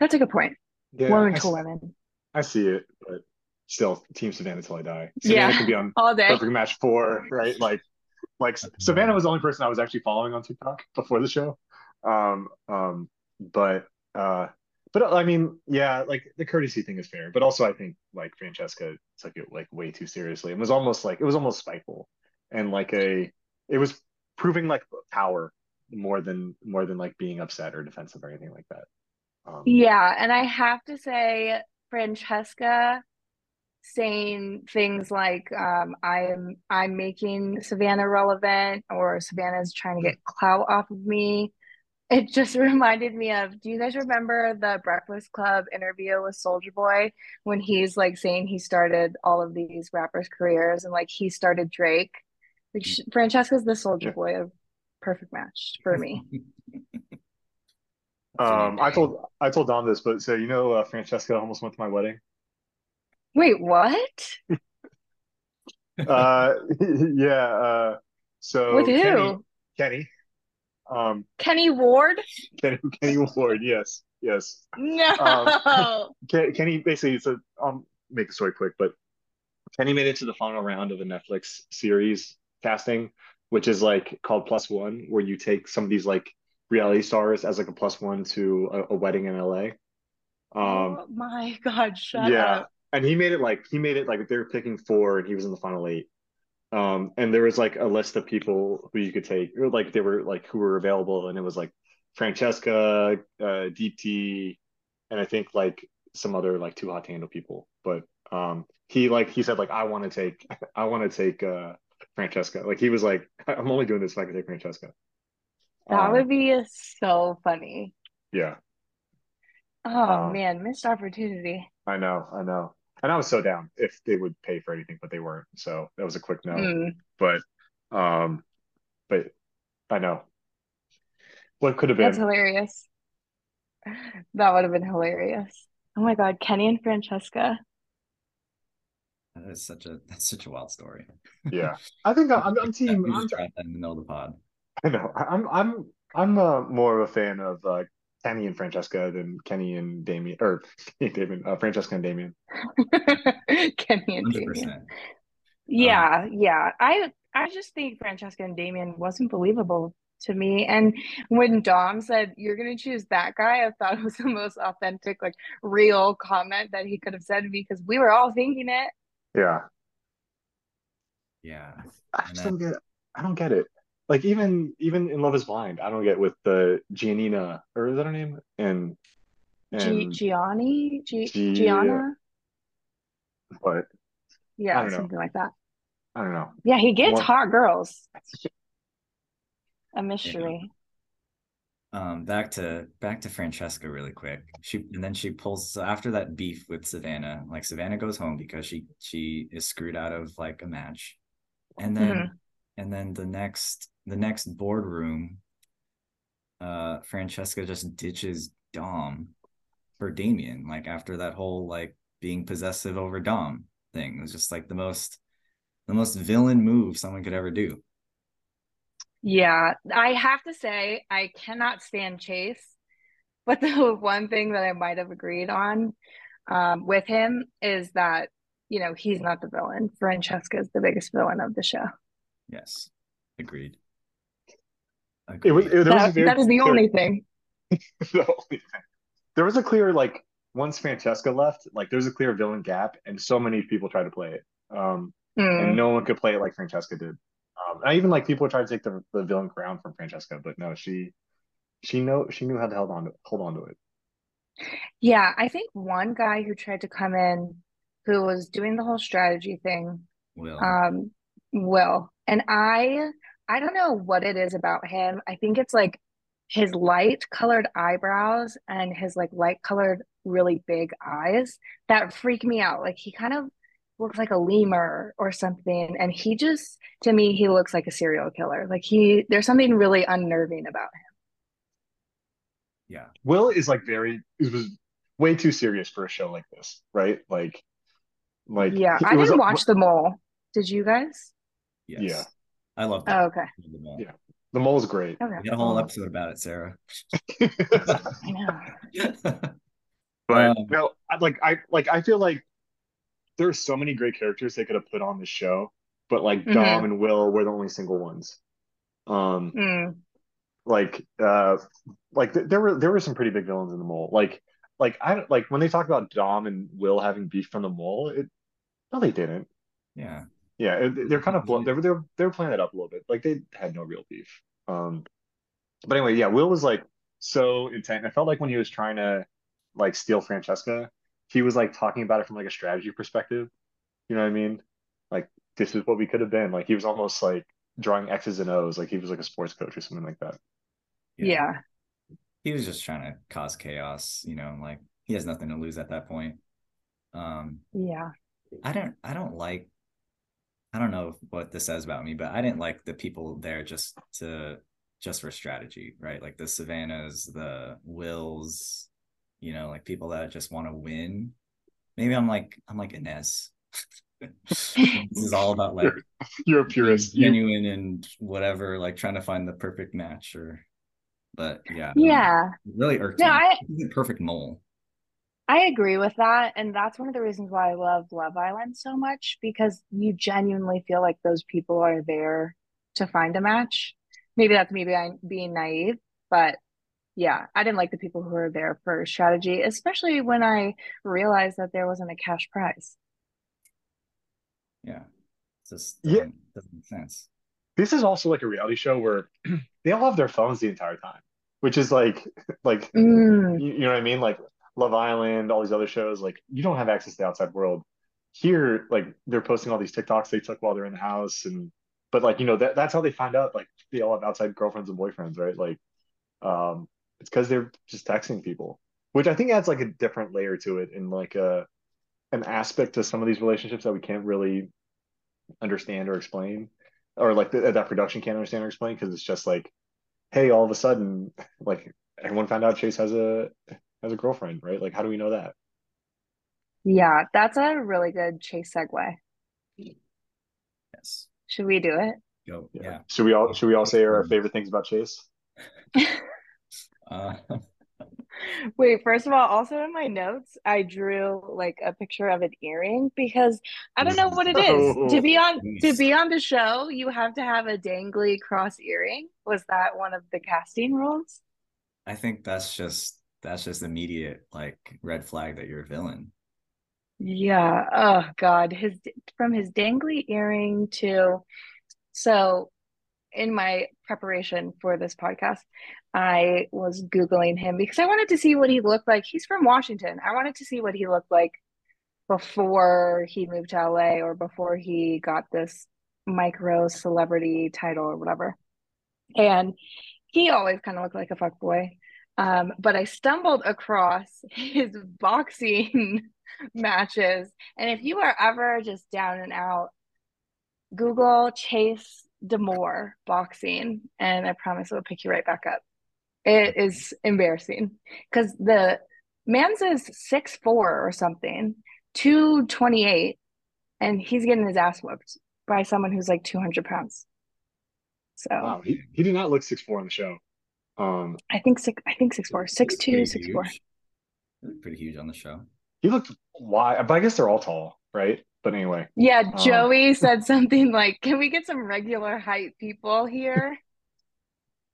Speaker 4: That's a good point.
Speaker 2: Yeah,
Speaker 4: women
Speaker 2: I,
Speaker 4: to
Speaker 2: s-
Speaker 4: women.
Speaker 2: I see it, but still, Team Savannah till I die. Savannah
Speaker 4: Yeah.
Speaker 2: could be on
Speaker 4: All day.
Speaker 2: Perfect Match Four, right? Like, like Savannah was the only person I was actually following on TikTok before the show. Um, um, but uh, but I mean, yeah, like the courtesy thing is fair, but also I think like Francesca took it like way too seriously. It was almost like it was almost spiteful, and like a it was proving like power more than more than like being upset or defensive or anything like that. Um,
Speaker 4: Yeah, and I have to say, Francesca saying things like um, I'm I'm making Savannah relevant or Savannah's trying to get clout off of me. It just reminded me of, do you guys remember the Breakfast Club interview with Soulja Boy when he's like saying he started all of these rappers' careers and like he started Drake? Like sh Francesca's the Soulja Boy of perfect match for me.
Speaker 2: Um, I told I told Dom this, but so you know, uh, Francesca almost went to my wedding.
Speaker 4: Wait, what?
Speaker 2: Uh, yeah. Uh, so
Speaker 4: With
Speaker 2: Kenny,
Speaker 4: who?
Speaker 2: Kenny, um,
Speaker 4: Kenny Ward?
Speaker 2: Kenny, Kenny Ward. Yes, yes.
Speaker 4: No.
Speaker 2: Ken, Kenny basically. So I'll make the story quick, but Kenny made it to the final round of a Netflix series casting, which is like called Plus One, where you take some of these like reality stars as like a plus one to a, a wedding in LA. Um,
Speaker 4: oh my God, shut
Speaker 2: yeah,
Speaker 4: up.
Speaker 2: And he made it like he made it like they were picking four, and he was in the final eight. Um, and there was like a list of people who you could take, or like they were like who were available, and it was like Francesca, uh, Deep T, and I think like some other like too hot to handle people. But um, he like he said like I want to take I want to take uh Francesca. Like he was like I'm only doing this if I can take Francesca.
Speaker 4: That
Speaker 2: Um,
Speaker 4: would be so funny.
Speaker 2: yeah,
Speaker 4: Oh
Speaker 2: Um,
Speaker 4: man, missed opportunity.
Speaker 2: I know, I know. And I was so down if they would pay for anything, but they weren't. So that was a quick no.
Speaker 4: Mm.
Speaker 2: But um, but I know what could have
Speaker 4: That's
Speaker 2: been.
Speaker 4: hilarious. That would have been hilarious. Oh my God, Kenny and Francesca.
Speaker 1: That is such a that's such a wild story.
Speaker 2: Yeah, I think I'm, I'm team.
Speaker 1: We
Speaker 2: I'm,
Speaker 1: just dropped that in the middle of the pod.
Speaker 2: I know. I'm I'm I'm uh, more of a fan of uh, Kenny and Francesca than Kenny and Damian or Damian, uh, Francesca and Damian.
Speaker 4: Kenny and
Speaker 1: Hundred
Speaker 4: Damian.
Speaker 1: percent.
Speaker 4: Yeah, yeah. I I just think Francesca and Damian wasn't believable to me. And when Dom said you're gonna choose that guy, I thought it was the most authentic, like real comment that he could have said because we were all thinking it.
Speaker 2: Yeah,
Speaker 1: Yeah.
Speaker 2: I just don't get. I don't get it. Like even even in Love Is Blind, I don't get with the Giannina or is that her name? And
Speaker 4: G Gianni? G
Speaker 2: Gia-
Speaker 4: Gianna?
Speaker 2: but
Speaker 4: Yeah,
Speaker 2: don't know.
Speaker 4: something like that.
Speaker 2: I don't know.
Speaker 4: Yeah, he gets
Speaker 2: One-
Speaker 4: hot girls. A mystery.
Speaker 1: Um, back to back to Francesca really quick. She and then she pulls so after that beef with Savannah, like Savannah goes home because she she is screwed out of like a match. And then
Speaker 4: Mhm.
Speaker 1: And then the next the next boardroom, uh Francesca just ditches Dom for Damian, like after that whole like being possessive over Dom thing. It was just like the most the most villain move someone could ever do.
Speaker 4: Yeah, I have to say, I cannot stand Chase. But the one thing that I might have agreed on um, with him is that, you know, he's not the villain. Francesca is the biggest villain of the show.
Speaker 1: Yes. Agreed.
Speaker 2: It was
Speaker 1: Agreed.
Speaker 2: it, there was a
Speaker 4: That,
Speaker 2: very
Speaker 4: that is the
Speaker 2: clear-
Speaker 4: only thing.
Speaker 2: the only thing. There was a clear like once Francesca left, like there's a clear villain gap, and so many people tried to play it, um,
Speaker 4: Mm.
Speaker 2: and no one could play it like Francesca did. Um, and even like people tried to take the, the villain crown from Francesca, but no, she she know she knew how to hold on to hold on to it.
Speaker 4: Yeah, I think one guy who tried to come in who was doing the whole strategy thing
Speaker 1: Will.
Speaker 4: um will and i i don't know what it is about him. I think it's like his light colored eyebrows and his like light colored really big eyes that freak me out. Like he kind of looks like a lemur or something. And he just to me he looks like a serial killer. Like he there's something really unnerving about him.
Speaker 1: Yeah.
Speaker 2: Will is like very it was way too serious for a show like this, right? Like like
Speaker 4: yeah. i didn't
Speaker 2: a-
Speaker 4: watch the mole. Did you guys
Speaker 1: Yes.
Speaker 2: Yeah.
Speaker 1: I love that.
Speaker 4: Oh, okay.
Speaker 1: The mole.
Speaker 2: Yeah. The mole's great.
Speaker 4: Okay.
Speaker 1: We got a whole episode about it, Sarah.
Speaker 4: I know.
Speaker 2: But
Speaker 1: Um,
Speaker 2: no, I like I like I feel like there's so many great characters they could have put on the show, but like
Speaker 4: Mhm.
Speaker 2: Dom and Will were the only single ones. Um,
Speaker 4: Mm.
Speaker 2: like uh, like th- there were there were some pretty big villains in the mole. Like like I don't like when they talk about Dom and Will having beef from the mole. It no, they didn't.
Speaker 1: yeah.
Speaker 2: Yeah, they're kind of blo- they're they were they were playing it up a little bit. Like they had no real beef. Um, but anyway, yeah, Will was like so intent. I felt like when he was trying to like steal Francesca, he was like talking about it from like a strategy perspective. You know what I mean? Like this is what we could have been. Like he was almost like drawing X's and O's, like he was like a sports coach or something like that.
Speaker 4: Yeah.
Speaker 1: He was just trying to cause chaos, you know, like he has nothing to lose at that point. Um,
Speaker 4: Yeah.
Speaker 1: I don't I don't like I don't know what this says about me, but I didn't like the people there just to just for strategy, right? Like the Savannahs, the Wills, you know, like people that just want to win. Maybe I'm like I'm like Ines. this is all about like
Speaker 2: You're a purist. You,
Speaker 1: genuine and whatever, like trying to find the perfect match or but yeah.
Speaker 4: Yeah.
Speaker 1: it really irked
Speaker 4: No,
Speaker 1: me.
Speaker 4: I
Speaker 1: He's a perfect mole.
Speaker 4: I agree with that. And that's one of the reasons why I love Love Island so much because you genuinely feel like those people are there to find a match. Maybe that's me being, being naive, but yeah, I didn't like the people who were there for strategy, especially when I realized that there wasn't a cash prize.
Speaker 1: Yeah. It just
Speaker 2: Yeah.
Speaker 1: doesn't, doesn't make sense.
Speaker 2: this is also like a reality show where they all have their phones the entire time, which is like like
Speaker 4: Mm,
Speaker 2: you, you know what I mean? Like Love Island, all these other shows, like you don't have access to the outside world. Here, like they're posting all these TikToks they took while they're in the house, and but like you know that that's how they find out like they all have outside girlfriends and boyfriends, right? Like, um, it's because they're just texting people, which I think adds like a different layer to it and like a an aspect to some of these relationships that we can't really understand or explain, or like the, that production can't understand or explain because it's just like, hey, all of a sudden, like everyone found out Chase has a has a girlfriend, right? Like, how do we know that?
Speaker 4: yeah, that's a really good chase segue.
Speaker 1: Yes.
Speaker 4: Should we do it?
Speaker 1: Go. Yeah.
Speaker 2: Should we all should we all say our favorite things about Chase?
Speaker 1: Uh,
Speaker 4: Wait, first of all, also in my notes, I drew like a picture of an earring because I don't know what it is. To be on to be on the show, you have to have a dangly cross earring. Was that one of the casting rules?
Speaker 1: I think that's just that's just immediate like red flag that you're a villain.
Speaker 4: Yeah. Oh God. His from his dangly earring to so in my preparation for this podcast, I was Googling him because I wanted to see what he looked like. He's from Washington. I wanted to see what he looked like before he moved to LA or before he got this micro celebrity title or whatever. And he always kind of looked like a fuck boy. Um, but I stumbled across his boxing matches. And if you are ever just down and out, Google Chase DeMoor boxing, and I promise it'll pick you right back up. It is embarrassing because the man's is six four or something, 228, and he's getting his ass whooped by someone who's like 200 pounds. So
Speaker 2: Wow, he, he did not look six four on the show. Um,
Speaker 4: I think six, I think six four, six two,
Speaker 1: Pretty
Speaker 4: four.
Speaker 1: huge. Pretty huge on the show.
Speaker 2: he looked wide, but I guess they're all tall, right? But anyway,
Speaker 4: Yeah,
Speaker 2: Um,
Speaker 4: Joey said something like, "Can we get some regular height people here?"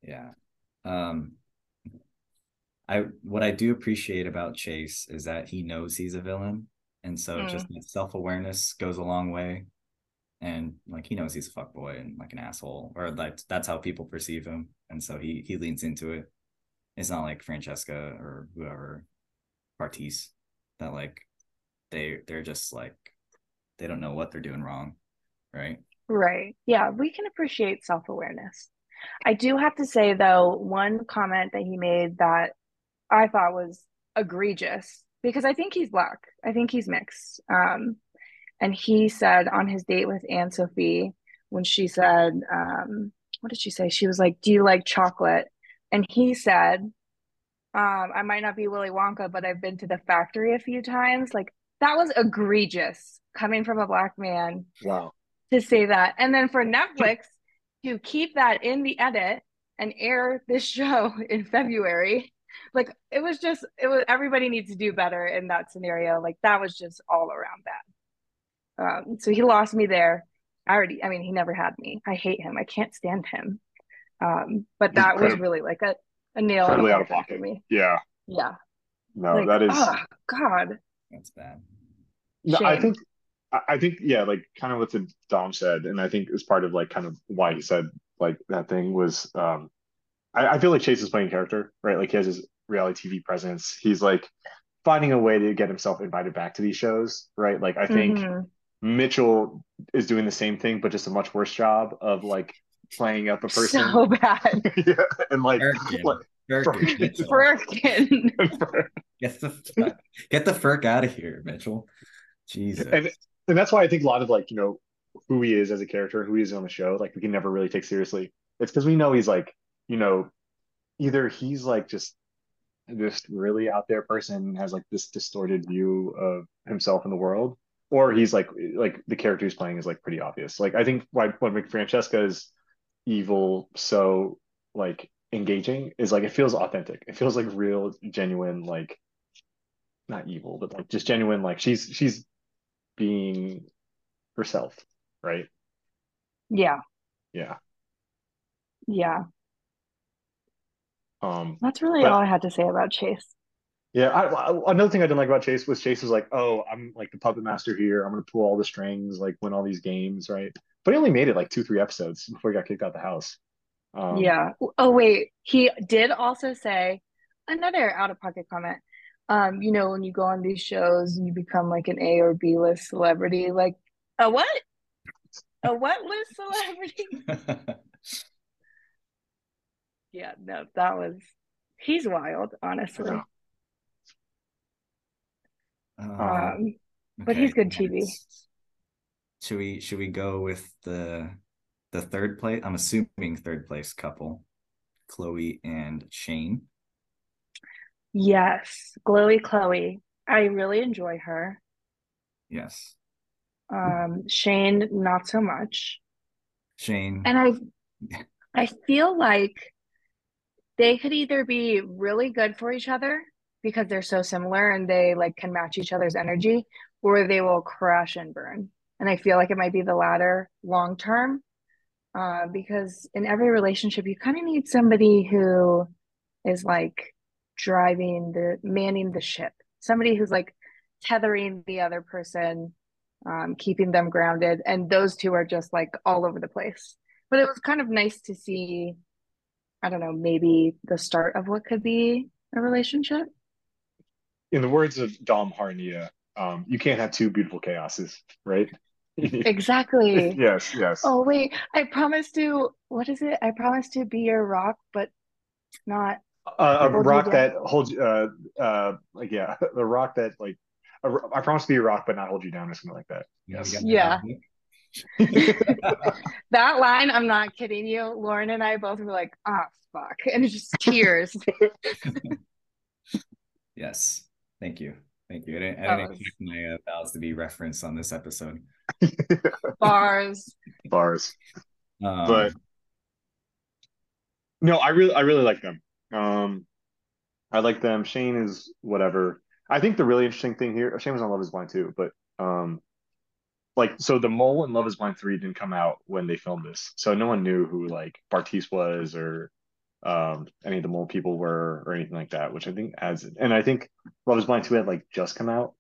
Speaker 1: Yeah. Um I what I do appreciate about Chase is that he knows he's a villain. And so
Speaker 4: Mm.
Speaker 1: just that self-awareness goes a long way. And like he knows he's a fuckboy and like an asshole. Or like that's how people perceive him. And so he he leans into it. It's not like Francesca or whoever Bartise that like they they're just like they don't know what they're doing wrong. Right.
Speaker 4: Right. Yeah, we can appreciate self-awareness. I do have to say though, one comment that he made that I thought was egregious because I think he's black. I think he's mixed. Um, and he said on his date with Anne Sophie when she said, um, what did she say? She was like, "Do you like chocolate?" And he said, um, "I might not be Willy Wonka, but I've been to the factory a few times." Like that was egregious coming from a black man
Speaker 2: wow.
Speaker 4: to say that. And then for Netflix, to keep that in the edit and air this show in February. Like it was just it was everybody needs to do better in that scenario. Like that was just all around bad. Um, so he lost me there. I already, I mean, he never had me. I hate him. I can't stand him. Um, but that was really like a, a nail in
Speaker 2: Incredibly
Speaker 4: the
Speaker 2: out of
Speaker 4: coffin for
Speaker 2: pocket.
Speaker 4: me.
Speaker 2: Yeah.
Speaker 4: Yeah.
Speaker 2: No,
Speaker 4: Like,
Speaker 2: that is.
Speaker 4: oh God.
Speaker 1: That's bad.
Speaker 2: No, I think I I think yeah, like kind of what the Dom said, and I think it's part of like kind of why he said like that thing was um I, I feel like Chase is playing character, right? Like he has his reality TV presence. He's like finding a way to get himself invited back to these shows, right? Like I think
Speaker 4: Mhm.
Speaker 2: Mitchell is doing the same thing, but just a much worse job of like playing up a person.
Speaker 4: so bad.
Speaker 2: yeah, and like,
Speaker 1: Firkin.
Speaker 2: like
Speaker 1: Firkin, Mitchell. Get the get the Firk out of here, Mitchell. Jesus.
Speaker 2: and and that's why I think a lot of like you know who he is as a character, who he is on the show, like we can never really take seriously. It's because we know he's like you know either he's like just this really out there person has like this distorted view of himself in the world, or he's like like the character he's playing is like pretty obvious. Like I think why what makes Francesca's evil so like engaging is like it feels authentic. It feels like real, genuine, like not evil, but like just genuine. Like she's she's being herself, right?
Speaker 4: Yeah.
Speaker 2: Yeah.
Speaker 4: Yeah.
Speaker 2: Um.
Speaker 4: That's really
Speaker 2: But-
Speaker 4: all I had to say about Chase.
Speaker 2: Yeah. I, I- another thing I didn't like about Chase was Chase was like, "Oh, I'm like the puppet master here. I'm gonna pull all the strings, like win all these games, right?" But he only made it like two, three episodes before he got kicked out the house. Um,
Speaker 4: yeah. Oh wait, he did also say another out of pocket comment. Um, you know, when you go on these shows and you become like an A or B list celebrity, like a what? A what list celebrity? Yeah, no, that was he's wild, honestly.
Speaker 2: Yeah.
Speaker 4: Um, but he's good TV.
Speaker 1: Should we should we go with the the third place? I'm assuming third place couple, Chloe and Shane.
Speaker 4: yes, Glowy Chloe. I really enjoy her.
Speaker 1: Yes,
Speaker 4: Um, Shane, not so much.
Speaker 1: Shane.
Speaker 4: And I I feel like they could either be really good for each other because they're so similar and they like can match each other's energy, or they will crash and burn. And I feel like it might be the latter long term. Uh, because in every relationship, you kind of need somebody who is like driving the manning the ship, somebody who's like tethering the other person, um, keeping them grounded. And those two are just like all over the place but it was kind of nice to see i don't know maybe the start of what could be a relationship
Speaker 2: In the words of Dom Harnia, um, you can't have two beautiful chaoses, right?
Speaker 4: exactly
Speaker 2: yes. Yes.
Speaker 4: oh wait i promised to what is it i promised to be your rock but not
Speaker 2: uh, a rock that holds you uh uh like yeah the rock that like a, I promise to be a rock but not hold you down or something like that
Speaker 1: You
Speaker 2: yes.
Speaker 1: got
Speaker 4: Yeah.
Speaker 1: that?
Speaker 4: that line i'm not kidding you lauren and i both were like ah fuck and it's just tears
Speaker 1: yes. Thank you. Thank you. I didn't, I didn't
Speaker 4: was-
Speaker 1: expect my uh, vows to be referenced on this episode.
Speaker 4: bars
Speaker 2: bars
Speaker 1: Um,
Speaker 2: but no I really I really like them um I like them Shane is whatever I think the really interesting thing here Shane was on Love is Blind too but um like so the mole in Love is Blind 3 didn't come out when they filmed this so no one knew who like Bartise was or um any of the mole people were or anything like that which I think adds and I think Love is Blind 2 had like just come out.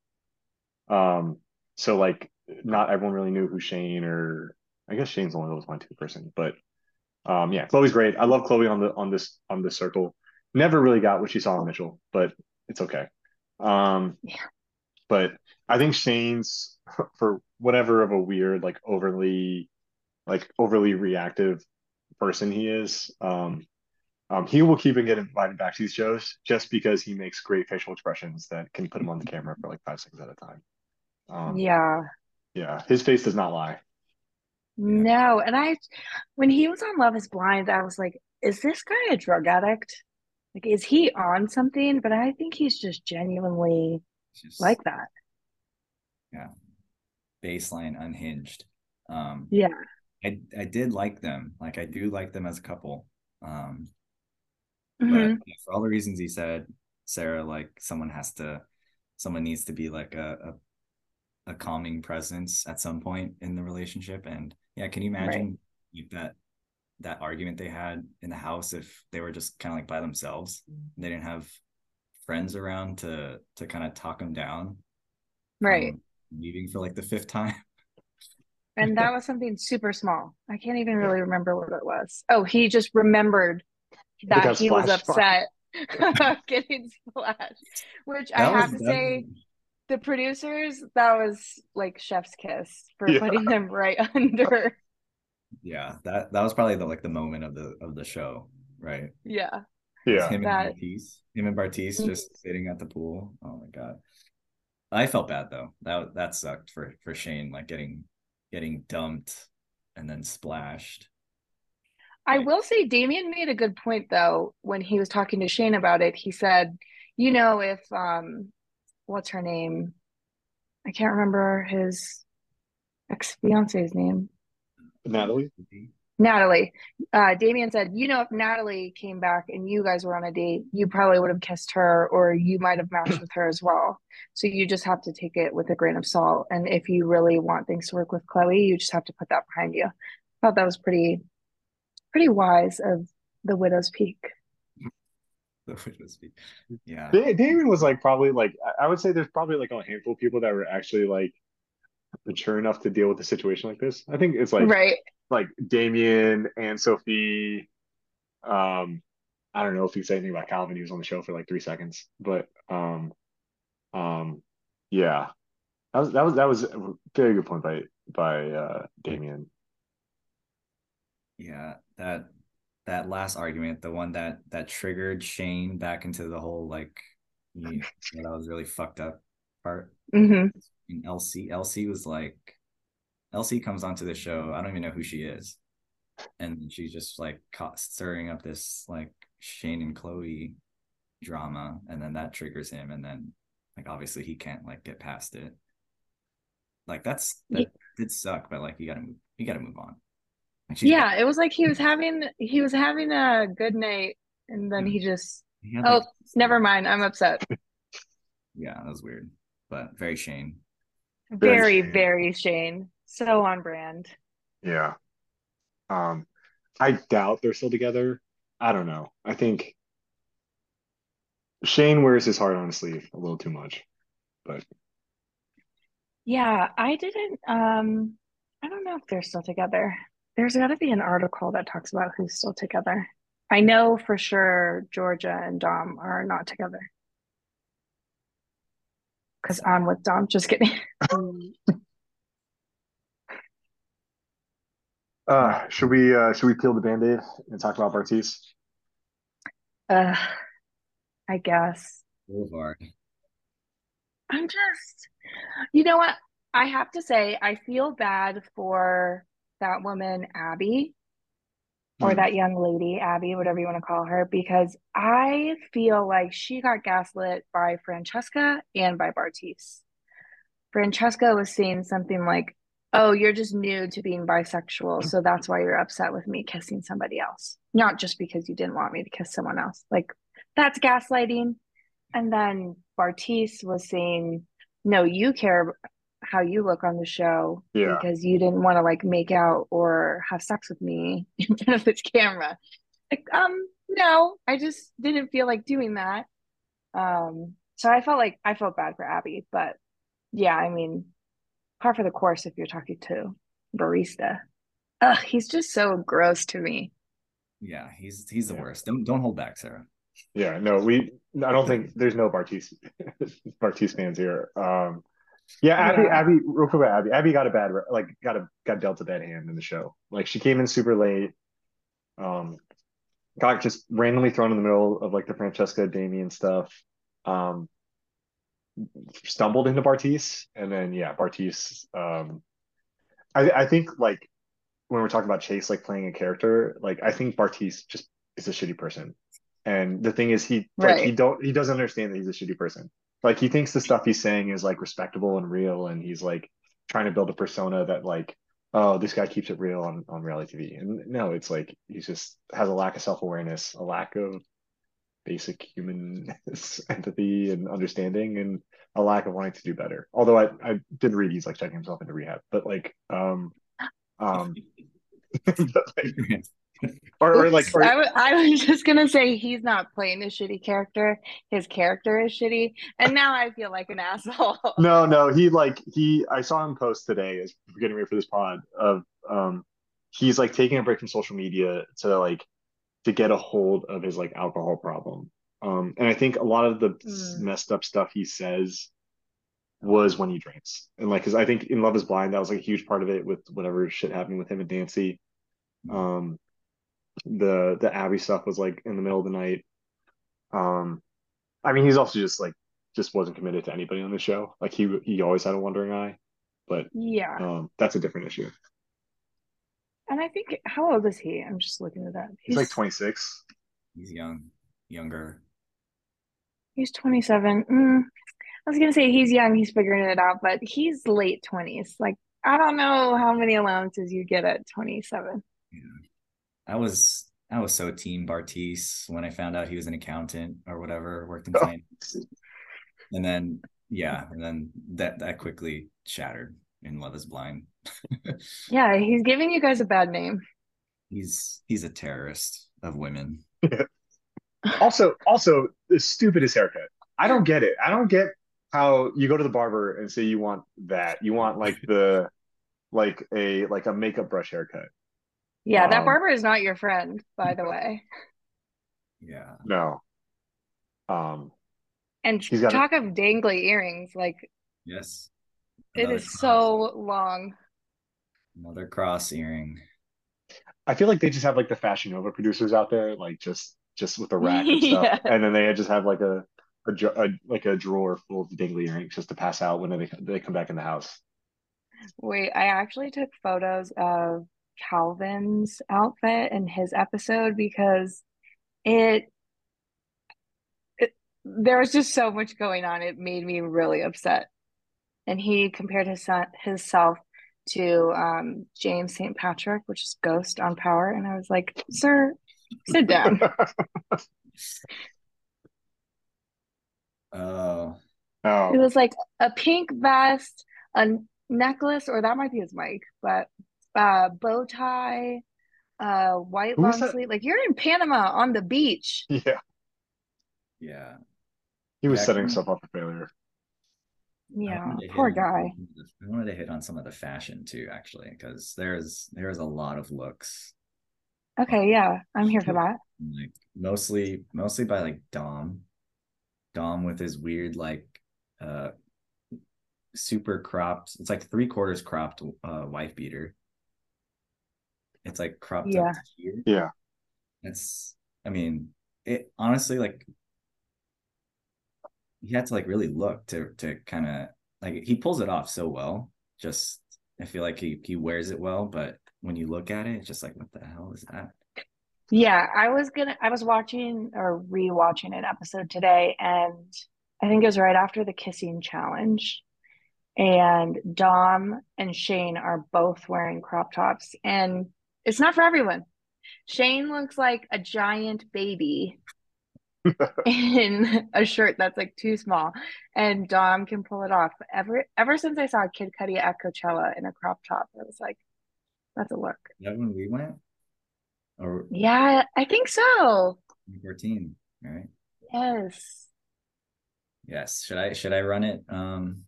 Speaker 2: Um so like not everyone really knew who Shane or I guess Shane's the only Love is Blind 2 person but um yeah Chloe's great. I love Chloe on the on this on this circle. Never really got what she saw in Mitchell but it's okay. Um
Speaker 4: Yeah.
Speaker 2: but I think Shane's for whatever of a weird, like overly, like overly reactive person he is, um, um, he will keep and get invited back to these shows just because he makes great facial expressions that can put him on the camera for like five seconds at a time. Um,
Speaker 4: yeah
Speaker 2: yeah, his face does not lie.
Speaker 4: No, and I, when he was on Love is Blind, I was like, is this guy a drug addict? Like, is he on something? But I think he's just genuinely
Speaker 1: just
Speaker 4: like that.
Speaker 1: Yeah, baseline unhinged. Um,
Speaker 4: Yeah.
Speaker 1: I I did like them. Like I do like them as a couple. Um,
Speaker 4: Mhm.
Speaker 1: but for all the reasons you said, Sarah, like someone has to, someone needs to be like a a, a calming presence at some point in the relationship. And yeah, can you imagine if that that argument they had in the house if they were just kind of like by themselves? They didn't have friends around to to kind of talk them down.
Speaker 4: Right.
Speaker 1: Leaving for like the fifth time.
Speaker 4: And that was something super small. I can't even really remember what it was. Oh, he just remembered that he was upset about getting splashed, which I have to
Speaker 1: that-
Speaker 4: say, the producers, that was like chef's kiss for
Speaker 2: Yeah.
Speaker 4: putting them right under.
Speaker 1: yeah, that that was probably the like the moment of the of the show, right?
Speaker 4: Yeah.
Speaker 2: Yeah.
Speaker 1: him
Speaker 4: That-
Speaker 1: and Bartise, him and Bartise
Speaker 4: Mhm.
Speaker 1: just sitting at the pool. Oh my god, I felt bad though. That that sucked for for Shane, like getting getting dumped and then splashed.
Speaker 4: I will say Damian made a good point though when he was talking to Shane about it. He said, you know, if um what's her name? I can't remember his ex-fiance's name.
Speaker 2: Natalie.
Speaker 4: Natalie. Uh Damian said, you know, if Natalie came back and you guys were on a date, you probably would have kissed her or you might have matched with her as well. So you just have to take it with a grain of salt. And if you really want things to work with Chloe, you just have to put that behind you. I thought that was pretty pretty wise of the widow's peak.
Speaker 1: The widow's peak. Yeah,
Speaker 2: Da- Damon was like probably like I- I would say there's probably like a handful of people that were actually like mature enough to deal with a situation like this. I think it's like
Speaker 4: right.
Speaker 2: like Damian and Sophie. Um, I don't know if you say anything about Calvin. He was on the show for like three seconds, but um, um, yeah, that was that was that was a very good point by by uh Damian.
Speaker 1: yeah. That that last argument, the one that that triggered Shane back into the whole like, you know, that was really fucked up part.
Speaker 4: Mm-hmm.
Speaker 1: And LC LC was like, LC comes onto the show. I don't even know who she is, and she's just like caught stirring up this like Shane and Chloe drama, and then that triggers him, and then like obviously he can't like get past it. Like that's that
Speaker 4: Ye-
Speaker 1: did suck, but like you gotta move, you gotta move on. Like, she's
Speaker 4: Yeah, it was like he was having he was having a good night and then he just
Speaker 1: he
Speaker 4: oh,
Speaker 1: like,
Speaker 4: never mind, I'm upset.
Speaker 1: Yeah, that was weird, but very Shane.
Speaker 4: Very,
Speaker 2: Shane.
Speaker 4: very Shane. So on brand.
Speaker 2: Yeah. Um, I doubt they're still together. I don't know. I think Shane wears his heart on his sleeve a little too much, but
Speaker 4: Yeah, I didn't um I don't know if they're still together. There's got to be an article that talks about who's still together. I know for sure Georgia and Dom are not together. Because I'm with Dom. Just kidding.
Speaker 2: uh, should we uh should we peel the Band-Aid and talk about Bartise?
Speaker 4: Uh, I guess.
Speaker 1: Boulevard.
Speaker 4: I'm just, you know what? I have to say, I feel bad for that woman, Abbey, or
Speaker 2: Hmm.
Speaker 4: that young lady, Abbey, whatever you want to call her, because I feel like she got gaslit by Francesca and by Bartise. Francesca was saying something like, Oh, you're just new to being bisexual, so that's why you're upset with me kissing somebody else, not just because you didn't want me to kiss someone else. Like, that's gaslighting. And then Bartise was saying, No, you care how you look on the show
Speaker 2: Yeah.
Speaker 4: because you didn't want to like make out or have sex with me in front of this camera. Like, um, no, I just didn't feel like doing that. Um, so I felt like I felt bad for Abbey, but yeah, I mean, par for the course if you're talking to Bartise. Ugh, he's just so gross to me.
Speaker 1: Yeah, he's he's the
Speaker 2: Yeah.
Speaker 1: worst. Don't don't hold back, Sarah.
Speaker 2: Yeah, no, we I don't think there's no Bartise Bartise fans here. Um yeah, Abbey,
Speaker 4: Yeah.
Speaker 2: Abbey, real quick about Abbey. Abbey got a bad, like, got a got dealt a bad hand in the show. Like, she came in super late. Um, got just randomly thrown in the middle of like the Francesca Damian stuff. Um, stumbled into Bartise, and then yeah, Bartise. Um, I I think like when we're talking about Chase like playing a character, like I think Bartise just is a shitty person. And the thing is, he like he don't he doesn't understand that he's a shitty person. Like he thinks the stuff he's saying is like respectable and real, and he's like trying to build a persona that like oh, this guy keeps it real on on reality TV, and no, it's like he just has a lack of self awareness, a lack of basic human empathy and understanding, and a lack of wanting to do better. Although I I did read he's like checking himself into rehab, but like um um. but like, or, or like or,
Speaker 4: I, w- I was just gonna say he's not playing a shitty character. His character is shitty, and now I feel like an asshole.
Speaker 2: No, no, he like he. I saw him post today as we're getting ready for this pod of um, he's like taking a break from social media to like to get a hold of his like alcohol problem. Um, and I think a lot of the
Speaker 4: Mm.
Speaker 2: messed up stuff he says was when he drinks, and like because I think in Love Is Blind that was like a huge part of it with whatever shit happened with him and Nancy. Um, the the Abbey stuff was like in the middle of the night. Um, I mean, he's also just like just wasn't committed to anybody on the show. Like he he always had a wandering eye, but
Speaker 4: Yeah,
Speaker 2: um, that's a different issue.
Speaker 4: and I think how old is he? I'm just looking at that.
Speaker 2: He's like 26.
Speaker 1: He's young, younger.
Speaker 4: He's 27. Mm, I was gonna say he's young, he's figuring it out, but he's late 20s. Like I don't know how many allowances you get at 27.
Speaker 1: Yeah. I was I was so team Bartise when I found out he was an accountant or whatever, worked in
Speaker 2: Oh.
Speaker 1: finance. And then yeah, and then that that quickly shattered in Love is Blind.
Speaker 4: Yeah, he's giving you guys a bad name.
Speaker 1: he's he's a terrorist of women.
Speaker 2: Also, also the stupidest haircut. I don't get it. I don't get how you go to the barber and say you want that. You want like the like a like a makeup brush haircut.
Speaker 4: Yeah, that
Speaker 2: Um,
Speaker 4: barber is not your friend, by the way.
Speaker 1: Yeah.
Speaker 2: No. Um,
Speaker 4: And
Speaker 2: He's got a-
Speaker 4: talk of dangly earrings, like
Speaker 1: Yes.
Speaker 4: it
Speaker 1: Another
Speaker 4: is
Speaker 1: cross-
Speaker 4: so long.
Speaker 1: another cross earring.
Speaker 2: I feel like they just have like the Fashion Nova producers out there, like just just with a rack and stuff,
Speaker 4: Yeah.
Speaker 2: and then they just have like a a, a like a drawer full of dangly earrings just to pass out when they they come back in the house.
Speaker 4: Wait, I actually took photos of Calvin's outfit in his episode because it, it there was just so much going on. It made me really upset. And he compared his son, himself to um, James St. Patrick, which is Ghost on Power, and I was like, "Sir, sit down."
Speaker 1: Oh,
Speaker 4: It
Speaker 2: Oh,
Speaker 4: was like a pink vest, a necklace, or that might be his mic, but uh bow tie, uh white
Speaker 2: Who
Speaker 4: long
Speaker 2: that?
Speaker 4: sleeve. Like you're in Panama on the beach.
Speaker 2: yeah,
Speaker 1: yeah.
Speaker 2: he was
Speaker 1: Yeah,
Speaker 2: setting
Speaker 1: come-
Speaker 2: himself up for failure.
Speaker 4: Yeah,
Speaker 1: wanted to hit
Speaker 4: poor
Speaker 1: on
Speaker 4: guy.
Speaker 1: some of the- I wanted to hit on some of the fashion too, actually, because there's there's a lot of looks,
Speaker 4: Okay, yeah, I'm here for that.
Speaker 1: like mostly mostly by like Dom, Dom with his weird like uh super cropped. It's like three quarters cropped uh wife beater. It's like cropped
Speaker 4: Yeah.
Speaker 1: up here.
Speaker 2: Yeah,
Speaker 1: It's I mean it honestly like you had to like really look to to kind of like he pulls it off so well. Just I feel like he he wears it well, but when you look at it, it's just like what the hell is that?
Speaker 4: Yeah, I was gonna I was watching or rewatching an episode today, and I think it was right after the kissing challenge. And Dom and Shane are both wearing crop tops, and it's not for everyone. Shane looks like a giant baby in a shirt that's like too small, and Dom can pull it off. Ever ever since I saw Kid Cudi at Coachella in a crop top, I was like, that's a look.
Speaker 1: Is that when we went? Or
Speaker 4: Yeah, I think so.
Speaker 1: 14, right?
Speaker 4: Yes.
Speaker 1: Yes. Should I should I run it? Um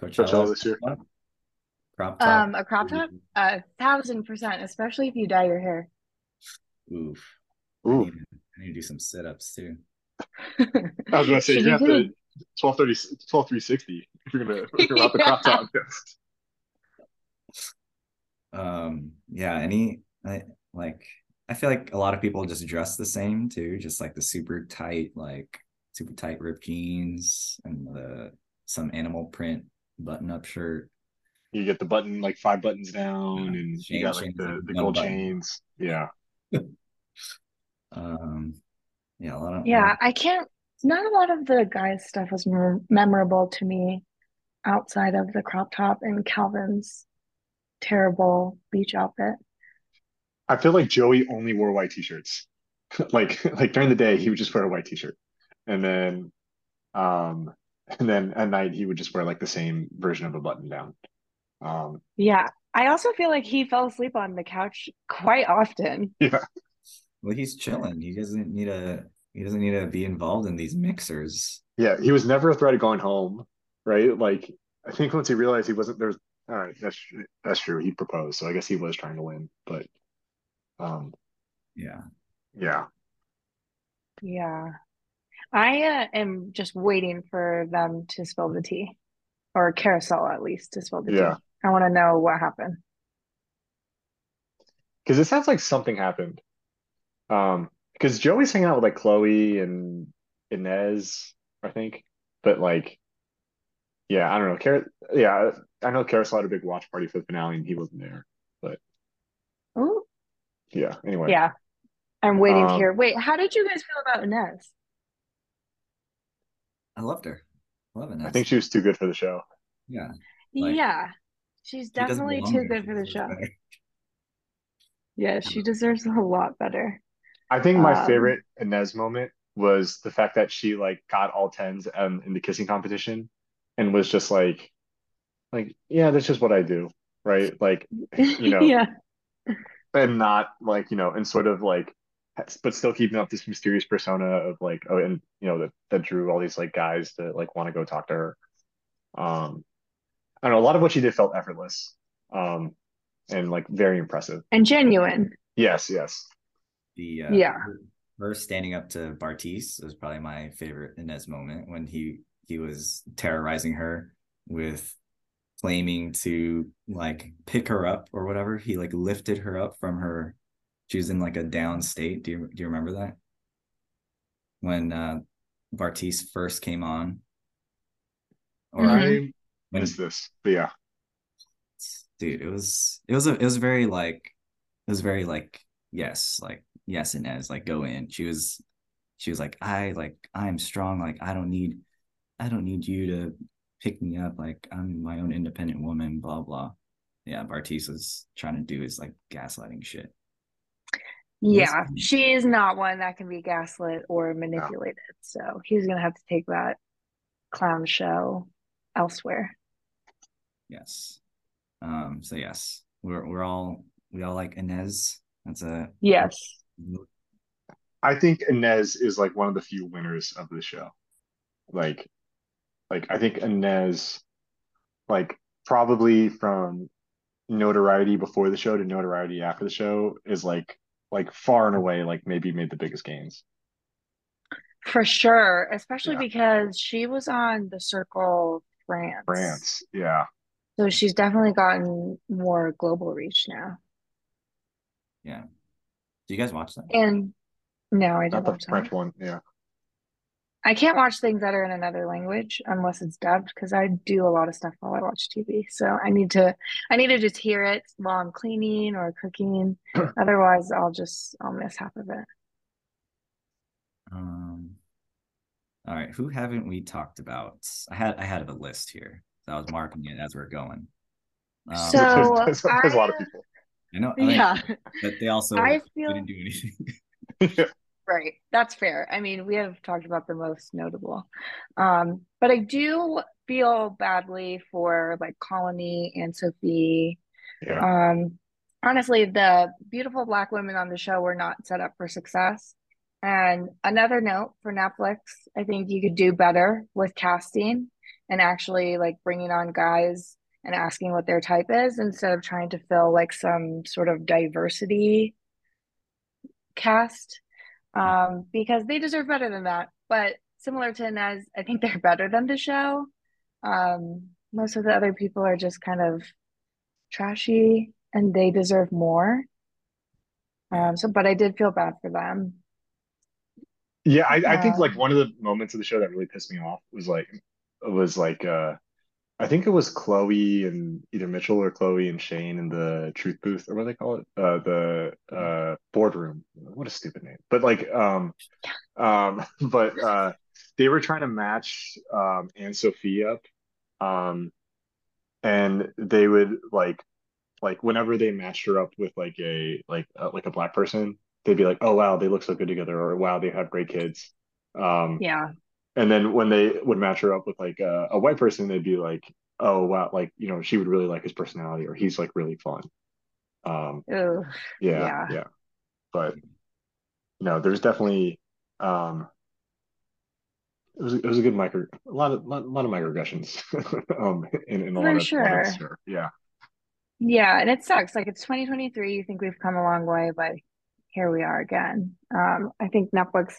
Speaker 2: Coachella this year.
Speaker 1: Crop top.
Speaker 4: Um, a crop top? A thousand percent, especially if you dye your hair.
Speaker 1: Oof. I need, to- I need to do some sit-ups too.
Speaker 2: I was gonna say you
Speaker 4: you
Speaker 2: have to 12 30 12 360 if you're gonna if you're about the crop top.
Speaker 1: Um, yeah, any I, like I feel like a lot of people just dress the same too, just like the super tight, like super tight ripped jeans and the some animal print button-up shirt.
Speaker 2: You get the button like five buttons down,
Speaker 1: Yeah,
Speaker 2: and
Speaker 1: chain-
Speaker 2: you got like the, the gold
Speaker 1: button.
Speaker 2: chains. Yeah,
Speaker 1: Um, yeah, a lot of
Speaker 4: Yeah, I can't. Not a lot of the guys' stuff was mem memorable to me outside of the crop top and Calvin's. terrible beach outfit.
Speaker 2: I feel like Joey only wore white t-shirts. like like during the day he would just wear a white t-shirt. And then um and then at night he would just wear like the same version of a button down. Um
Speaker 4: Yeah. I also feel like he fell asleep on the couch quite often.
Speaker 2: yeah.
Speaker 1: Well, he's chilling. He doesn't need a He doesn't need to be involved in these mixers.
Speaker 2: Yeah, he was never a threat of going home, right? Like I think once he realized he wasn't there's all right, that's that's true. He proposed, so I guess he was trying to win, but um
Speaker 1: Yeah.
Speaker 2: yeah.
Speaker 4: Yeah. I uh, am just waiting for them to spill the tea, or Kariselle at least to spill the
Speaker 2: Yeah.
Speaker 4: tea. I want to know what happened.
Speaker 2: Because it sounds like something happened. Um, because Joey's hanging out with like Chloe and Ines, I think. But like, yeah, I don't know. Car yeah, I know Kariselle had a big watch party for the finale and he wasn't there.
Speaker 4: But Ooh,
Speaker 2: Yeah, anyway.
Speaker 4: yeah. I'm waiting to
Speaker 2: Um,
Speaker 4: hear. Wait, how did you guys feel about Ines?
Speaker 1: I loved her. Loving it.
Speaker 2: I think she was too good for the show.
Speaker 1: Yeah. Like,
Speaker 4: yeah, she's definitely
Speaker 1: belong
Speaker 4: too good for the show.
Speaker 1: better.
Speaker 4: Yeah, she deserves a lot better.
Speaker 2: I think my
Speaker 4: Um,
Speaker 2: favorite Ines moment was the fact that she like got all tens um, in the kissing competition and was just like, like, yeah, that's just what I do, right? Like, you know,
Speaker 4: Yeah.
Speaker 2: and not like, you know, and sort of like, but still keeping up this mysterious persona of like, oh, and you know, that that drew all these like guys to like want to go talk to her. Um, I don't know, a lot of what she did felt effortless, um, and like very impressive.
Speaker 4: And genuine.
Speaker 2: Yes, yes.
Speaker 1: The uh,
Speaker 4: Yeah.
Speaker 1: her- her standing up to Bartise was probably my favorite Ines moment when he he was terrorizing her with claiming to like pick her up or whatever. He like lifted her up from her. She was in like a down state. Do you do you remember that? When uh Bartise first came on, or
Speaker 4: Mhm.
Speaker 2: I
Speaker 1: when
Speaker 2: this, but yeah.
Speaker 1: dude it was it was a it was very like it was very like yes like yes Ines like go in she was she was like I like I'm strong like I don't need I don't need you to pick me up like I'm my own independent woman blah blah yeah Bartise was trying to do his like gaslighting shit
Speaker 4: Yeah, she is not one that can be gaslit or manipulated. So he's gonna have to take that clown show elsewhere.
Speaker 1: Yes um so yes we're we're all we all like Ines that's a
Speaker 4: Yes.
Speaker 2: I think Ines is like one of the few winners of the show. Like, like I think Ines, like probably from notoriety before the show to notoriety after the show is like like far and away like maybe made the biggest gains.
Speaker 4: For sure, especially
Speaker 2: Yeah.
Speaker 4: because she was on the Circle France.
Speaker 2: France, yeah,
Speaker 4: So she's definitely gotten more global reach now.
Speaker 1: yeah do you guys watch that
Speaker 4: And no, I
Speaker 2: not
Speaker 4: didn't
Speaker 2: the
Speaker 4: watch that.
Speaker 2: French one. Yeah,
Speaker 4: I can't watch things that are in another language unless it's dubbed because I do a lot of stuff while I watch TV. So I need to I need to just hear it while I'm cleaning or cooking. Otherwise, I'll just I'll miss half of it.
Speaker 1: Um, all right, who haven't we talked about? I had I had a list here. So I was marking it as we're going. Um,
Speaker 4: So-
Speaker 2: there's, there's, there's a lot of
Speaker 4: I-
Speaker 2: people.
Speaker 1: I know, I mean,
Speaker 4: Yeah,
Speaker 1: but they also
Speaker 4: I feel
Speaker 1: didn't do anything.
Speaker 4: right. That's fair. I mean, we have talked about the most notable. Um, but I do feel badly for like Colony and Sophie.
Speaker 2: Yeah,
Speaker 4: Um, honestly, the beautiful black women on the show were not set up for success. And another note for Netflix, I think you could do better with casting and actually like bringing on guys and asking what their type is instead of trying to fill like some sort of diversity cast. Um, because they deserve better than that. But similar to Ines, I think they're better than the show. Um, most of the other people are just kind of trashy and they deserve more. Um, so, but I did feel bad for them.
Speaker 2: yeah. I, I think like
Speaker 4: Um,
Speaker 2: one of the moments of the show that really pissed me off was like was like uh I think it was Chloe and either Mitchell or Chloe and Shane in the truth booth or what do they call it? Uh, the uh, boardroom. What a stupid name. But like, um, um, but uh, they were trying to match um, Anne Sophie up, um, and they would like like whenever they matched her up with like a like uh, like a black person, they'd be like, "Oh wow, they look so good together," or "Wow, they have great kids." Um,
Speaker 4: Yeah.
Speaker 2: And then when they would match her up with like a, a white person, they'd be like, "Oh wow, like you know, she would really like his personality, or he's like really fun." Um, yeah,
Speaker 4: Yeah.
Speaker 2: yeah, but no, there's definitely um, it was it was a good micro, a lot of lot, lot of microaggressions, um, in in a lot of, lot of. Yeah,
Speaker 4: Yeah, and it sucks. Like it's 2023, you think we've come a long way, but here we are again. Um, I think Netflix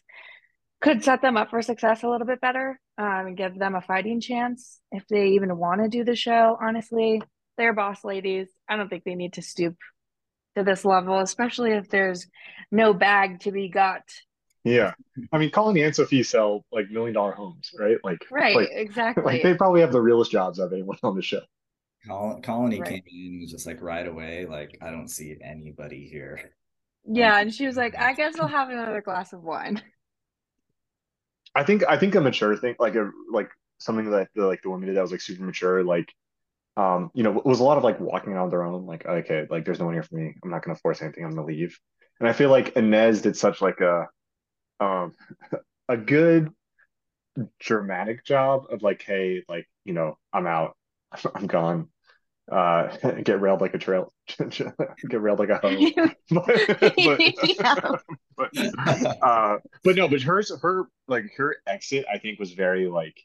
Speaker 4: could set them up for success a little bit better, um, and give them a fighting chance if they even want to do the show. Honestly, they're boss ladies. I don't think they need to stoop to this level, especially if there's no bag to be got.
Speaker 2: yeah. I mean, Colin and Sophie sell like million dollar homes, right? Like,
Speaker 4: Right,
Speaker 2: like,
Speaker 4: exactly.
Speaker 2: like they probably have the realest jobs of anyone on the show.
Speaker 1: Col- Colony
Speaker 4: Right.
Speaker 1: came in and was just like right away, like I don't see anybody here.
Speaker 4: Yeah, and she was like, I guess I'll have another glass of wine.
Speaker 2: I think I think a mature thing, like a like something that the like the women did that was like super mature, like um, you know, it was a lot of like walking on their own, like okay, like there's no one here for me. I'm not gonna force anything, I'm gonna leave. And I feel like Ines did such like a um a good dramatic job of like, hey, like, you know, I'm out, I'm gone. Uh get railed like a trail get railed like a hoe. but,
Speaker 4: Yeah.
Speaker 2: but, but uh but no but hers her like her exit i think was very like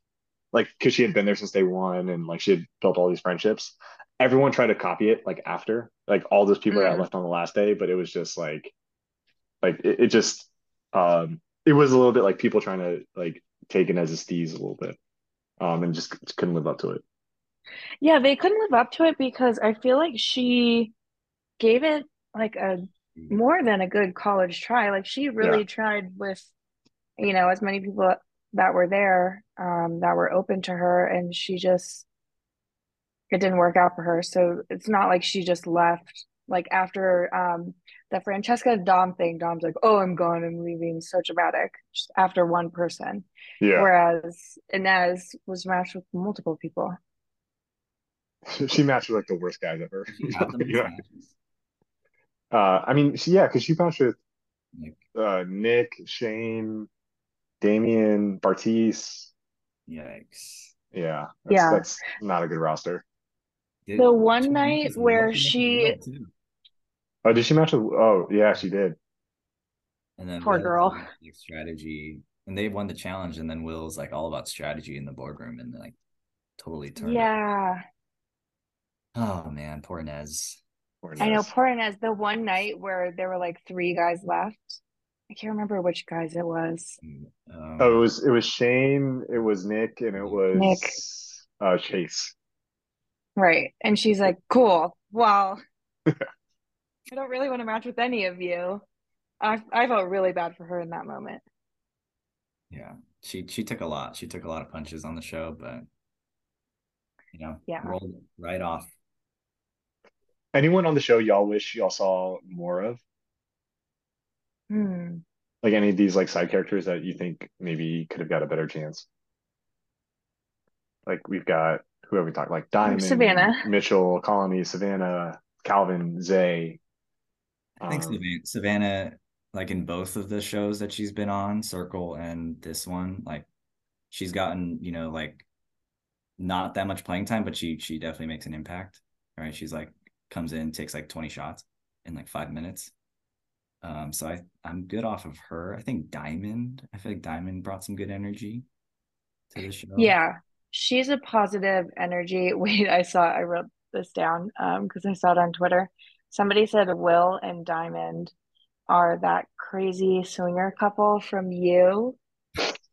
Speaker 2: like because she had been there since day one and like she had built all these friendships everyone tried to copy it like after like all those people that
Speaker 4: Mm.
Speaker 2: left on the last day but it was just like like it, it just um it was a little bit like people trying to like take it as a steez a little bit um and just, just couldn't live up to it
Speaker 4: Yeah, they couldn't live up to it because I feel like she gave it like a more than a good college try. Like she really tried with, you know, as many people that were there, um, that were open to her, and she just it didn't work out for her. So it's not like she just left. Like after um the Francesca Dom thing, Dom's like, "Oh, I'm gone, I'm leaving." So dramatic. Just after one person,
Speaker 2: yeah
Speaker 4: whereas Ines was matched with multiple people.
Speaker 2: she matched with like the worst guys ever
Speaker 1: She got them
Speaker 2: yeah uh i mean she, yeah because she matched with
Speaker 1: Like,
Speaker 2: uh Nick, Shane, Damian, Bartise.
Speaker 1: yikes.
Speaker 2: Yeah, that's,
Speaker 4: Yeah.
Speaker 2: that's not a good roster.
Speaker 1: Did-
Speaker 4: The one night where she-
Speaker 2: Oh, did she match with? Oh, yeah, she did.
Speaker 1: And then
Speaker 4: Poor girl.
Speaker 1: like, like, strategy, and they won the challenge, and then Will's like all about strategy in the boardroom, and like totally turned. it.
Speaker 4: Yeah,
Speaker 1: Oh man, poor Nez.
Speaker 2: Poor
Speaker 4: I know.
Speaker 2: Nez.
Speaker 4: Poor Ines. The one night where there were like three guys left. I can't remember which guys it was.
Speaker 1: Um,
Speaker 2: Oh, it was it was Shane, it was Nick, and it was
Speaker 4: Nick.
Speaker 2: uh Chase.
Speaker 4: Right. And she's like, cool. Well, I don't really want to match with any of you. I I felt really bad for her in that moment.
Speaker 1: yeah, she she took a lot. She took a lot of punches on the show, but you know,
Speaker 4: Yeah.
Speaker 1: rolled right off.
Speaker 2: Anyone on the show y'all wish y'all saw more of?
Speaker 4: Hmm.
Speaker 2: Like any of these like side characters that you think maybe could have got a better chance? Like we've got who have we talked like Diamond,
Speaker 4: Savannah.
Speaker 2: Mitchell, Colony, Savannah, Calvin, Zay.
Speaker 1: I think
Speaker 2: Um,
Speaker 1: Savannah, Savannah, like in both of the shows that she's been on, Circle and this one, like she's gotten, you know, like not that much playing time, but she she definitely makes an impact. Right? She's like comes in, takes like 20 shots in like five minutes. Um, so I I'm good off of her. I think Diamond, I feel like Diamond brought some good energy to the show.
Speaker 4: Yeah. She's a positive energy. Wait, I saw I wrote this down um because I saw it on Twitter. Somebody said Will and Diamond are that crazy swinger couple from You.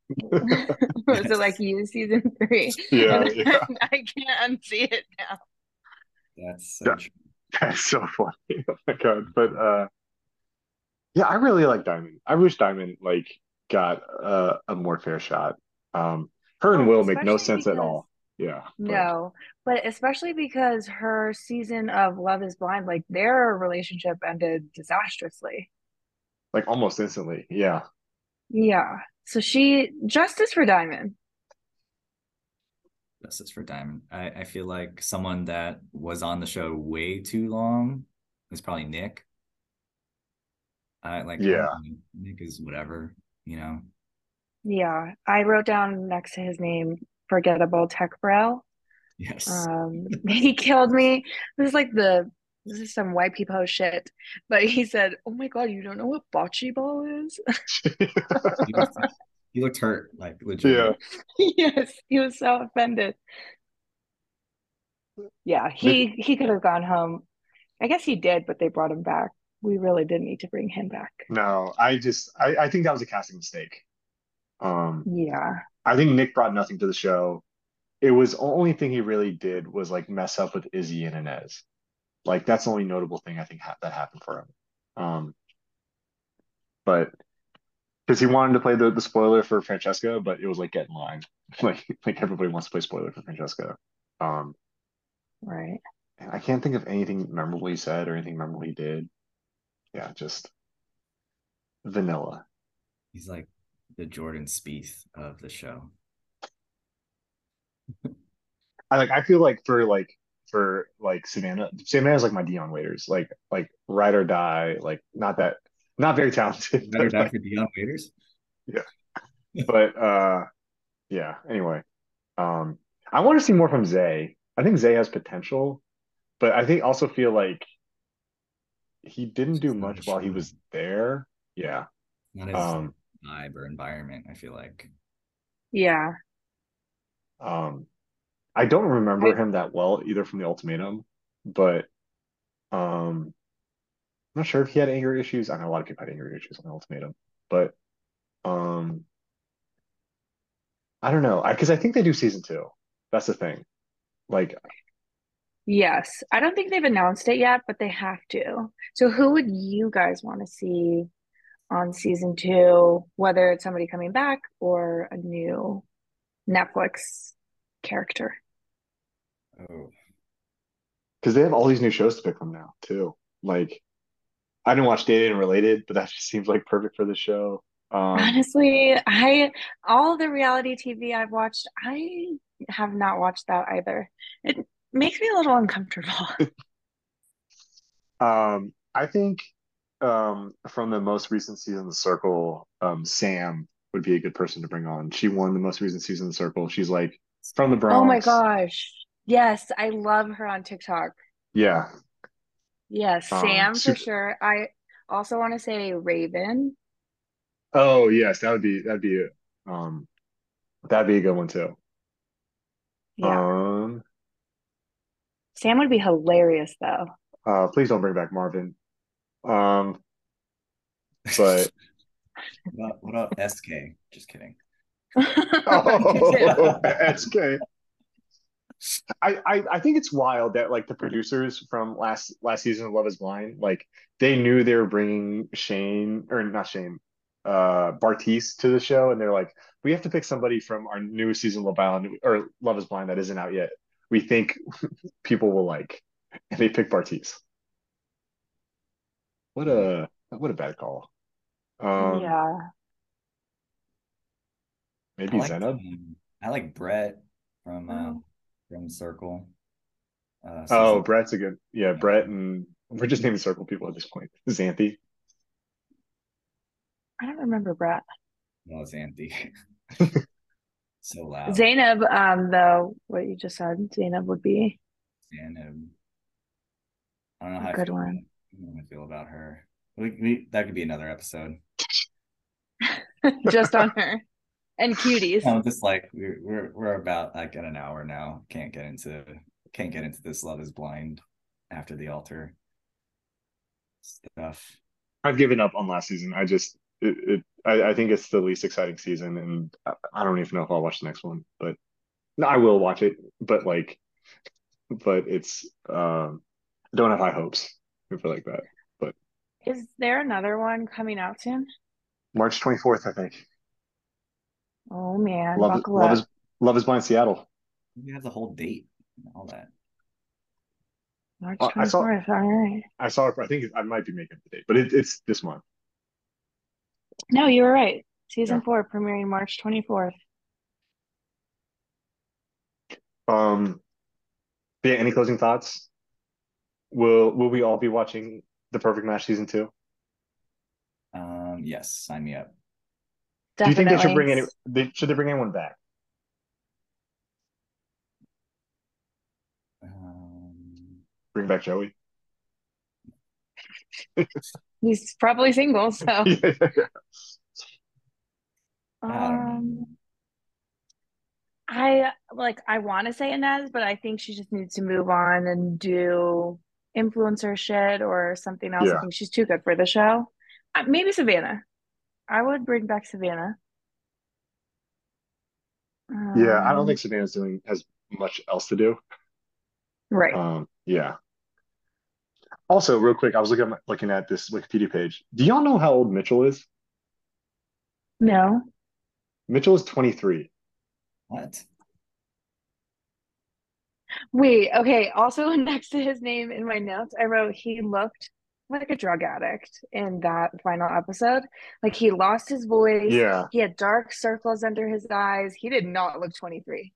Speaker 4: Was it like You season three?
Speaker 2: Yeah, yeah.
Speaker 4: I can't unsee it now.
Speaker 1: That's so
Speaker 2: Yeah.
Speaker 1: true.
Speaker 2: That's so funny. Oh my God. But uh yeah, I really like Diamond. I wish Diamond like got uh, a more fair shot. Um her and
Speaker 4: Oh,
Speaker 2: Will make no sense at all. Yeah. but-
Speaker 4: No, but especially because her season of Love is Blind, like their relationship ended disastrously.
Speaker 2: like almost instantly. Yeah.
Speaker 4: Yeah. So she justice for Diamond.
Speaker 1: Justice for Diamond. I, I feel like someone that was on the show way too long is probably Nick. I like
Speaker 2: Yeah.
Speaker 1: Nick is whatever, you know.
Speaker 4: Yeah, I wrote down next to his name, forgettable tech bro.
Speaker 1: Yes.
Speaker 4: Um, he killed me. This is like the this is some white people shit. But he said, "Oh my God, you don't know what bocce ball is?"
Speaker 1: he, looked, hurt, like legit.
Speaker 2: Yeah.
Speaker 4: Yes, he was so offended. Yeah, he he could have gone home. I guess he did, but they brought him back. We really didn't need to bring him back.
Speaker 2: No, I just I, I think that was a casting mistake. Um,
Speaker 4: Yeah.
Speaker 2: I think Nick brought nothing to the show. It was only thing he really did was like mess up with Izzy and Ines. Like that's the only notable thing I think ha that happened for him. Um, but because he wanted to play the, the spoiler for Francesca, but it was like get in line. Like like everybody wants to play spoiler for Francesca. Um,
Speaker 4: Right.
Speaker 2: and I can't think of anything memorable he said or anything memorable he did. Yeah, just vanilla.
Speaker 1: He's like the Jordan Spieth of the show.
Speaker 2: I like I feel like for like for like Savannah, Savannah's like my Dion Waiters, like like ride or die, like not that not very talented,
Speaker 1: Better
Speaker 2: but,
Speaker 1: die
Speaker 2: like,
Speaker 1: for Dion Waiters.
Speaker 2: Yeah, but uh yeah, anyway. Um I want to see more from Zay. I think Zay has potential, but I think also feel like he didn't do much
Speaker 1: as
Speaker 2: while he was there. Yeah.
Speaker 1: Not his
Speaker 2: Um
Speaker 1: vibe or environment, I feel like.
Speaker 4: Yeah.
Speaker 2: um I don't remember
Speaker 4: I-
Speaker 2: him that well either from the ultimatum, but um I'm not sure if he had anger issues. I know a lot of people had anger issues on the ultimatum, but um I don't know. I because I think they do season two. That's the thing. Like
Speaker 4: Yes. I don't think they've announced it yet, but they have to. So who would you guys want to see on season two, whether it's somebody coming back or a new Netflix character?
Speaker 1: Oh,
Speaker 2: because they have all these new shows to pick from now too. Like I didn't watch Dated and Related, but that just seems like perfect for the show. Um
Speaker 4: Honestly, I all the reality TV I've watched, I have not watched that either. It makes me a little uncomfortable.
Speaker 2: um I think um from the most recent season of The Circle, um Sam would be a good person to bring on. She won the most recent season of The Circle. She's like from the Bronx.
Speaker 4: Oh my gosh. Yes, I love her on TikTok.
Speaker 2: Yeah.
Speaker 4: Yes,
Speaker 2: Um,
Speaker 4: Sam for
Speaker 2: super-
Speaker 4: sure. I also want to say Raven.
Speaker 2: Oh yes, that would be that'd be a, um that'd be a good one too.
Speaker 4: Yeah.
Speaker 2: Um
Speaker 4: Sam would be hilarious though.
Speaker 2: uh please don't bring back Marvin. Um but
Speaker 1: what about, what about SK? Just kidding.
Speaker 2: oh SK. I, I I think it's wild that like the producers from last last season of Love Is Blind, like they knew they were bringing Shane or not Shane, uh Bartise to the show, and they're like, we have to pick somebody from our newest season of Love Island or Love Is Blind that isn't out yet. We think people will like, and they pick Bartise. What a what a bad call. Um,
Speaker 4: Yeah.
Speaker 2: maybe
Speaker 1: I like,
Speaker 2: Zenab.
Speaker 1: um, I like Brett from uh,
Speaker 4: Oh.
Speaker 1: From Circle. Uh,
Speaker 2: Oh,
Speaker 1: season-
Speaker 2: Brett's a good yeah. Brett and we're just naming circle people at this point. Xanthi.
Speaker 4: I don't remember Brett.
Speaker 1: no, it's Anthony. so loud.
Speaker 4: Zainab, um, though, what you just said, Zainab would be
Speaker 1: And um, I don't know
Speaker 4: A
Speaker 1: how I
Speaker 4: good
Speaker 1: feel,
Speaker 4: one.
Speaker 1: I don't know how I feel about her. We, we, that could be another episode.
Speaker 4: just on her. And cuties.
Speaker 1: I'm just like we're we're we're about like at an hour now. Can't get into can't get into this Love Is Blind after the altar stuff.
Speaker 2: I've given up on last season. I just it, it I, I think it's the least exciting season, and I, I don't even know if I'll watch the next one. But no, I will watch it. But like, but it's um, I don't have high hopes for like that.
Speaker 4: But is there another one coming out soon?
Speaker 2: March twenty fourth, I think.
Speaker 4: Oh man,
Speaker 2: Love,
Speaker 4: buckle
Speaker 2: Love
Speaker 4: up.
Speaker 2: is Love is Blind Seattle.
Speaker 1: We have the whole date and all that.
Speaker 4: March
Speaker 2: Uh, I
Speaker 4: 24th. All right.
Speaker 2: I saw it. I think I might be making the date, but it, it's this month.
Speaker 4: No, you were right. Season
Speaker 2: Yeah.
Speaker 4: four premiering March 24th.
Speaker 2: Um, yeah, any closing thoughts? Will will we all be watching The Perfect Match season two?
Speaker 1: Um, yes, sign me up.
Speaker 2: Do you think they should bring any? They, should they bring anyone back?
Speaker 1: Um,
Speaker 2: Bring back Joey.
Speaker 4: He's probably single, so
Speaker 2: Yeah, yeah, yeah.
Speaker 1: I
Speaker 4: um I like I want to say Ines, but I think she just needs to move on and do influencer shit or something else. I
Speaker 2: Yeah.
Speaker 4: think she's too good for the show. Uh, maybe Savannah. I would bring back Savannah.
Speaker 2: Yeah, I don't
Speaker 4: Um,
Speaker 2: think Savannah's doing as much else to do.
Speaker 4: right.
Speaker 2: Um, yeah. Also, real quick, I was looking at looking at this Wikipedia page. Do y'all know how old Mitchell is?
Speaker 4: No.
Speaker 2: Mitchell is 23.
Speaker 1: what?
Speaker 4: Wait, okay. Also, next to his name in my notes, I wrote he looked like a drug addict in that final episode. Like he lost his voice.
Speaker 2: Yeah.
Speaker 4: He had dark circles under his eyes. He did not look 23.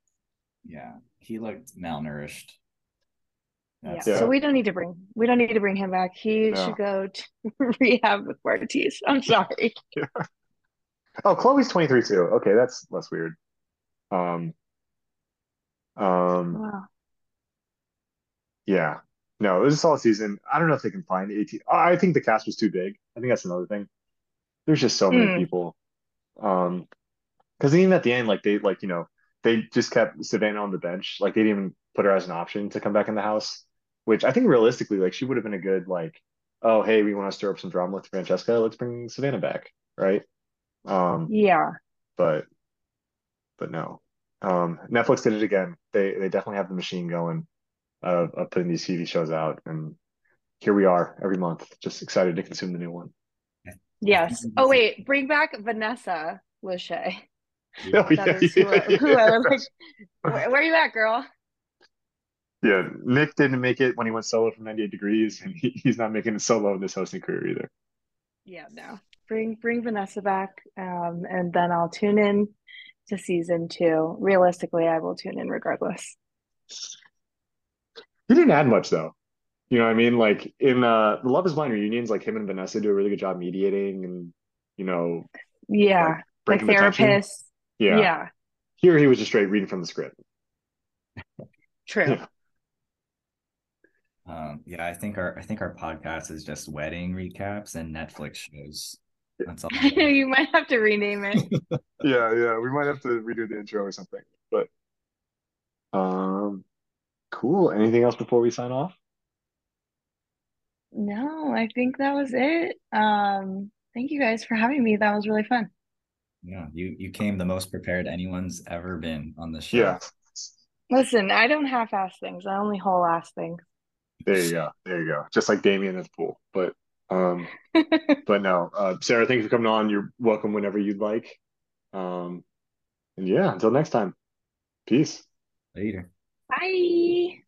Speaker 1: Yeah, he looked malnourished.
Speaker 4: Yeah.
Speaker 2: Yeah.
Speaker 4: So we don't need to bring we don't need to bring him back. He
Speaker 2: No.
Speaker 4: should go to rehab with Ortiz. I'm sorry.
Speaker 2: Oh, Chloe's 23 too. Okay, that's less weird. Um, um,
Speaker 4: Wow.
Speaker 2: yeah. No, it was a solid season. I don't know if they can find 18. I think the cast was too big. I think that's another thing. There's just so many
Speaker 4: Hmm.
Speaker 2: people. Um, because even at the end, like they like, you know, they just kept Savannah on the bench. Like they didn't even put her as an option to come back in the house, which I think realistically, like she would have been a good like, oh, hey, we want to stir up some drama with Francesca. Let's bring Savannah back, right? Um,
Speaker 4: Yeah.
Speaker 2: but but no. Um, Netflix did it again. They they definitely have the machine going of, of putting these TV shows out, and here we are every month, just excited to consume the new one.
Speaker 4: Yes. Oh wait, bring back Vanessa Lachey.
Speaker 2: Oh,
Speaker 4: That is who, I- who I was like, where, where you at, girl?
Speaker 2: Yeah, Nick didn't make it when he went solo from 98 Degrees, and he, he's not making it solo in this hosting career either.
Speaker 4: Yeah, no. Bring bring Vanessa back, um, and then I'll tune in to season two. Realistically, I will tune in regardless.
Speaker 2: He didn't add much though. You know what I mean? Like in uh the Love is Blind reunions, like him and Vanessa do a really good job mediating and you know
Speaker 4: Yeah,
Speaker 2: like
Speaker 4: like
Speaker 2: breaking the tension. Yeah.
Speaker 4: Yeah,
Speaker 2: Here he was just straight reading from the script.
Speaker 4: true.
Speaker 2: Yeah.
Speaker 1: Um, yeah, I think our I think our podcast is just wedding recaps and Netflix shows. That's all.
Speaker 4: I know you might have to rename it.
Speaker 2: Yeah, yeah. We might have to redo the intro or something. But um cool. Anything else before we sign off?
Speaker 4: No, I think that was it. Um, thank you guys for having me. That was really fun.
Speaker 1: Yeah, you you came the most prepared anyone's ever been on this show.
Speaker 2: Yeah.
Speaker 4: Listen, I don't half-ass things. I only whole-ass things.
Speaker 2: There you go. There you go. Just like Damian at the pool. But um but no. Uh Sarah, thank you for coming on. You're welcome whenever you'd like. Um and yeah, until next time. Peace.
Speaker 1: Later.
Speaker 4: Bye.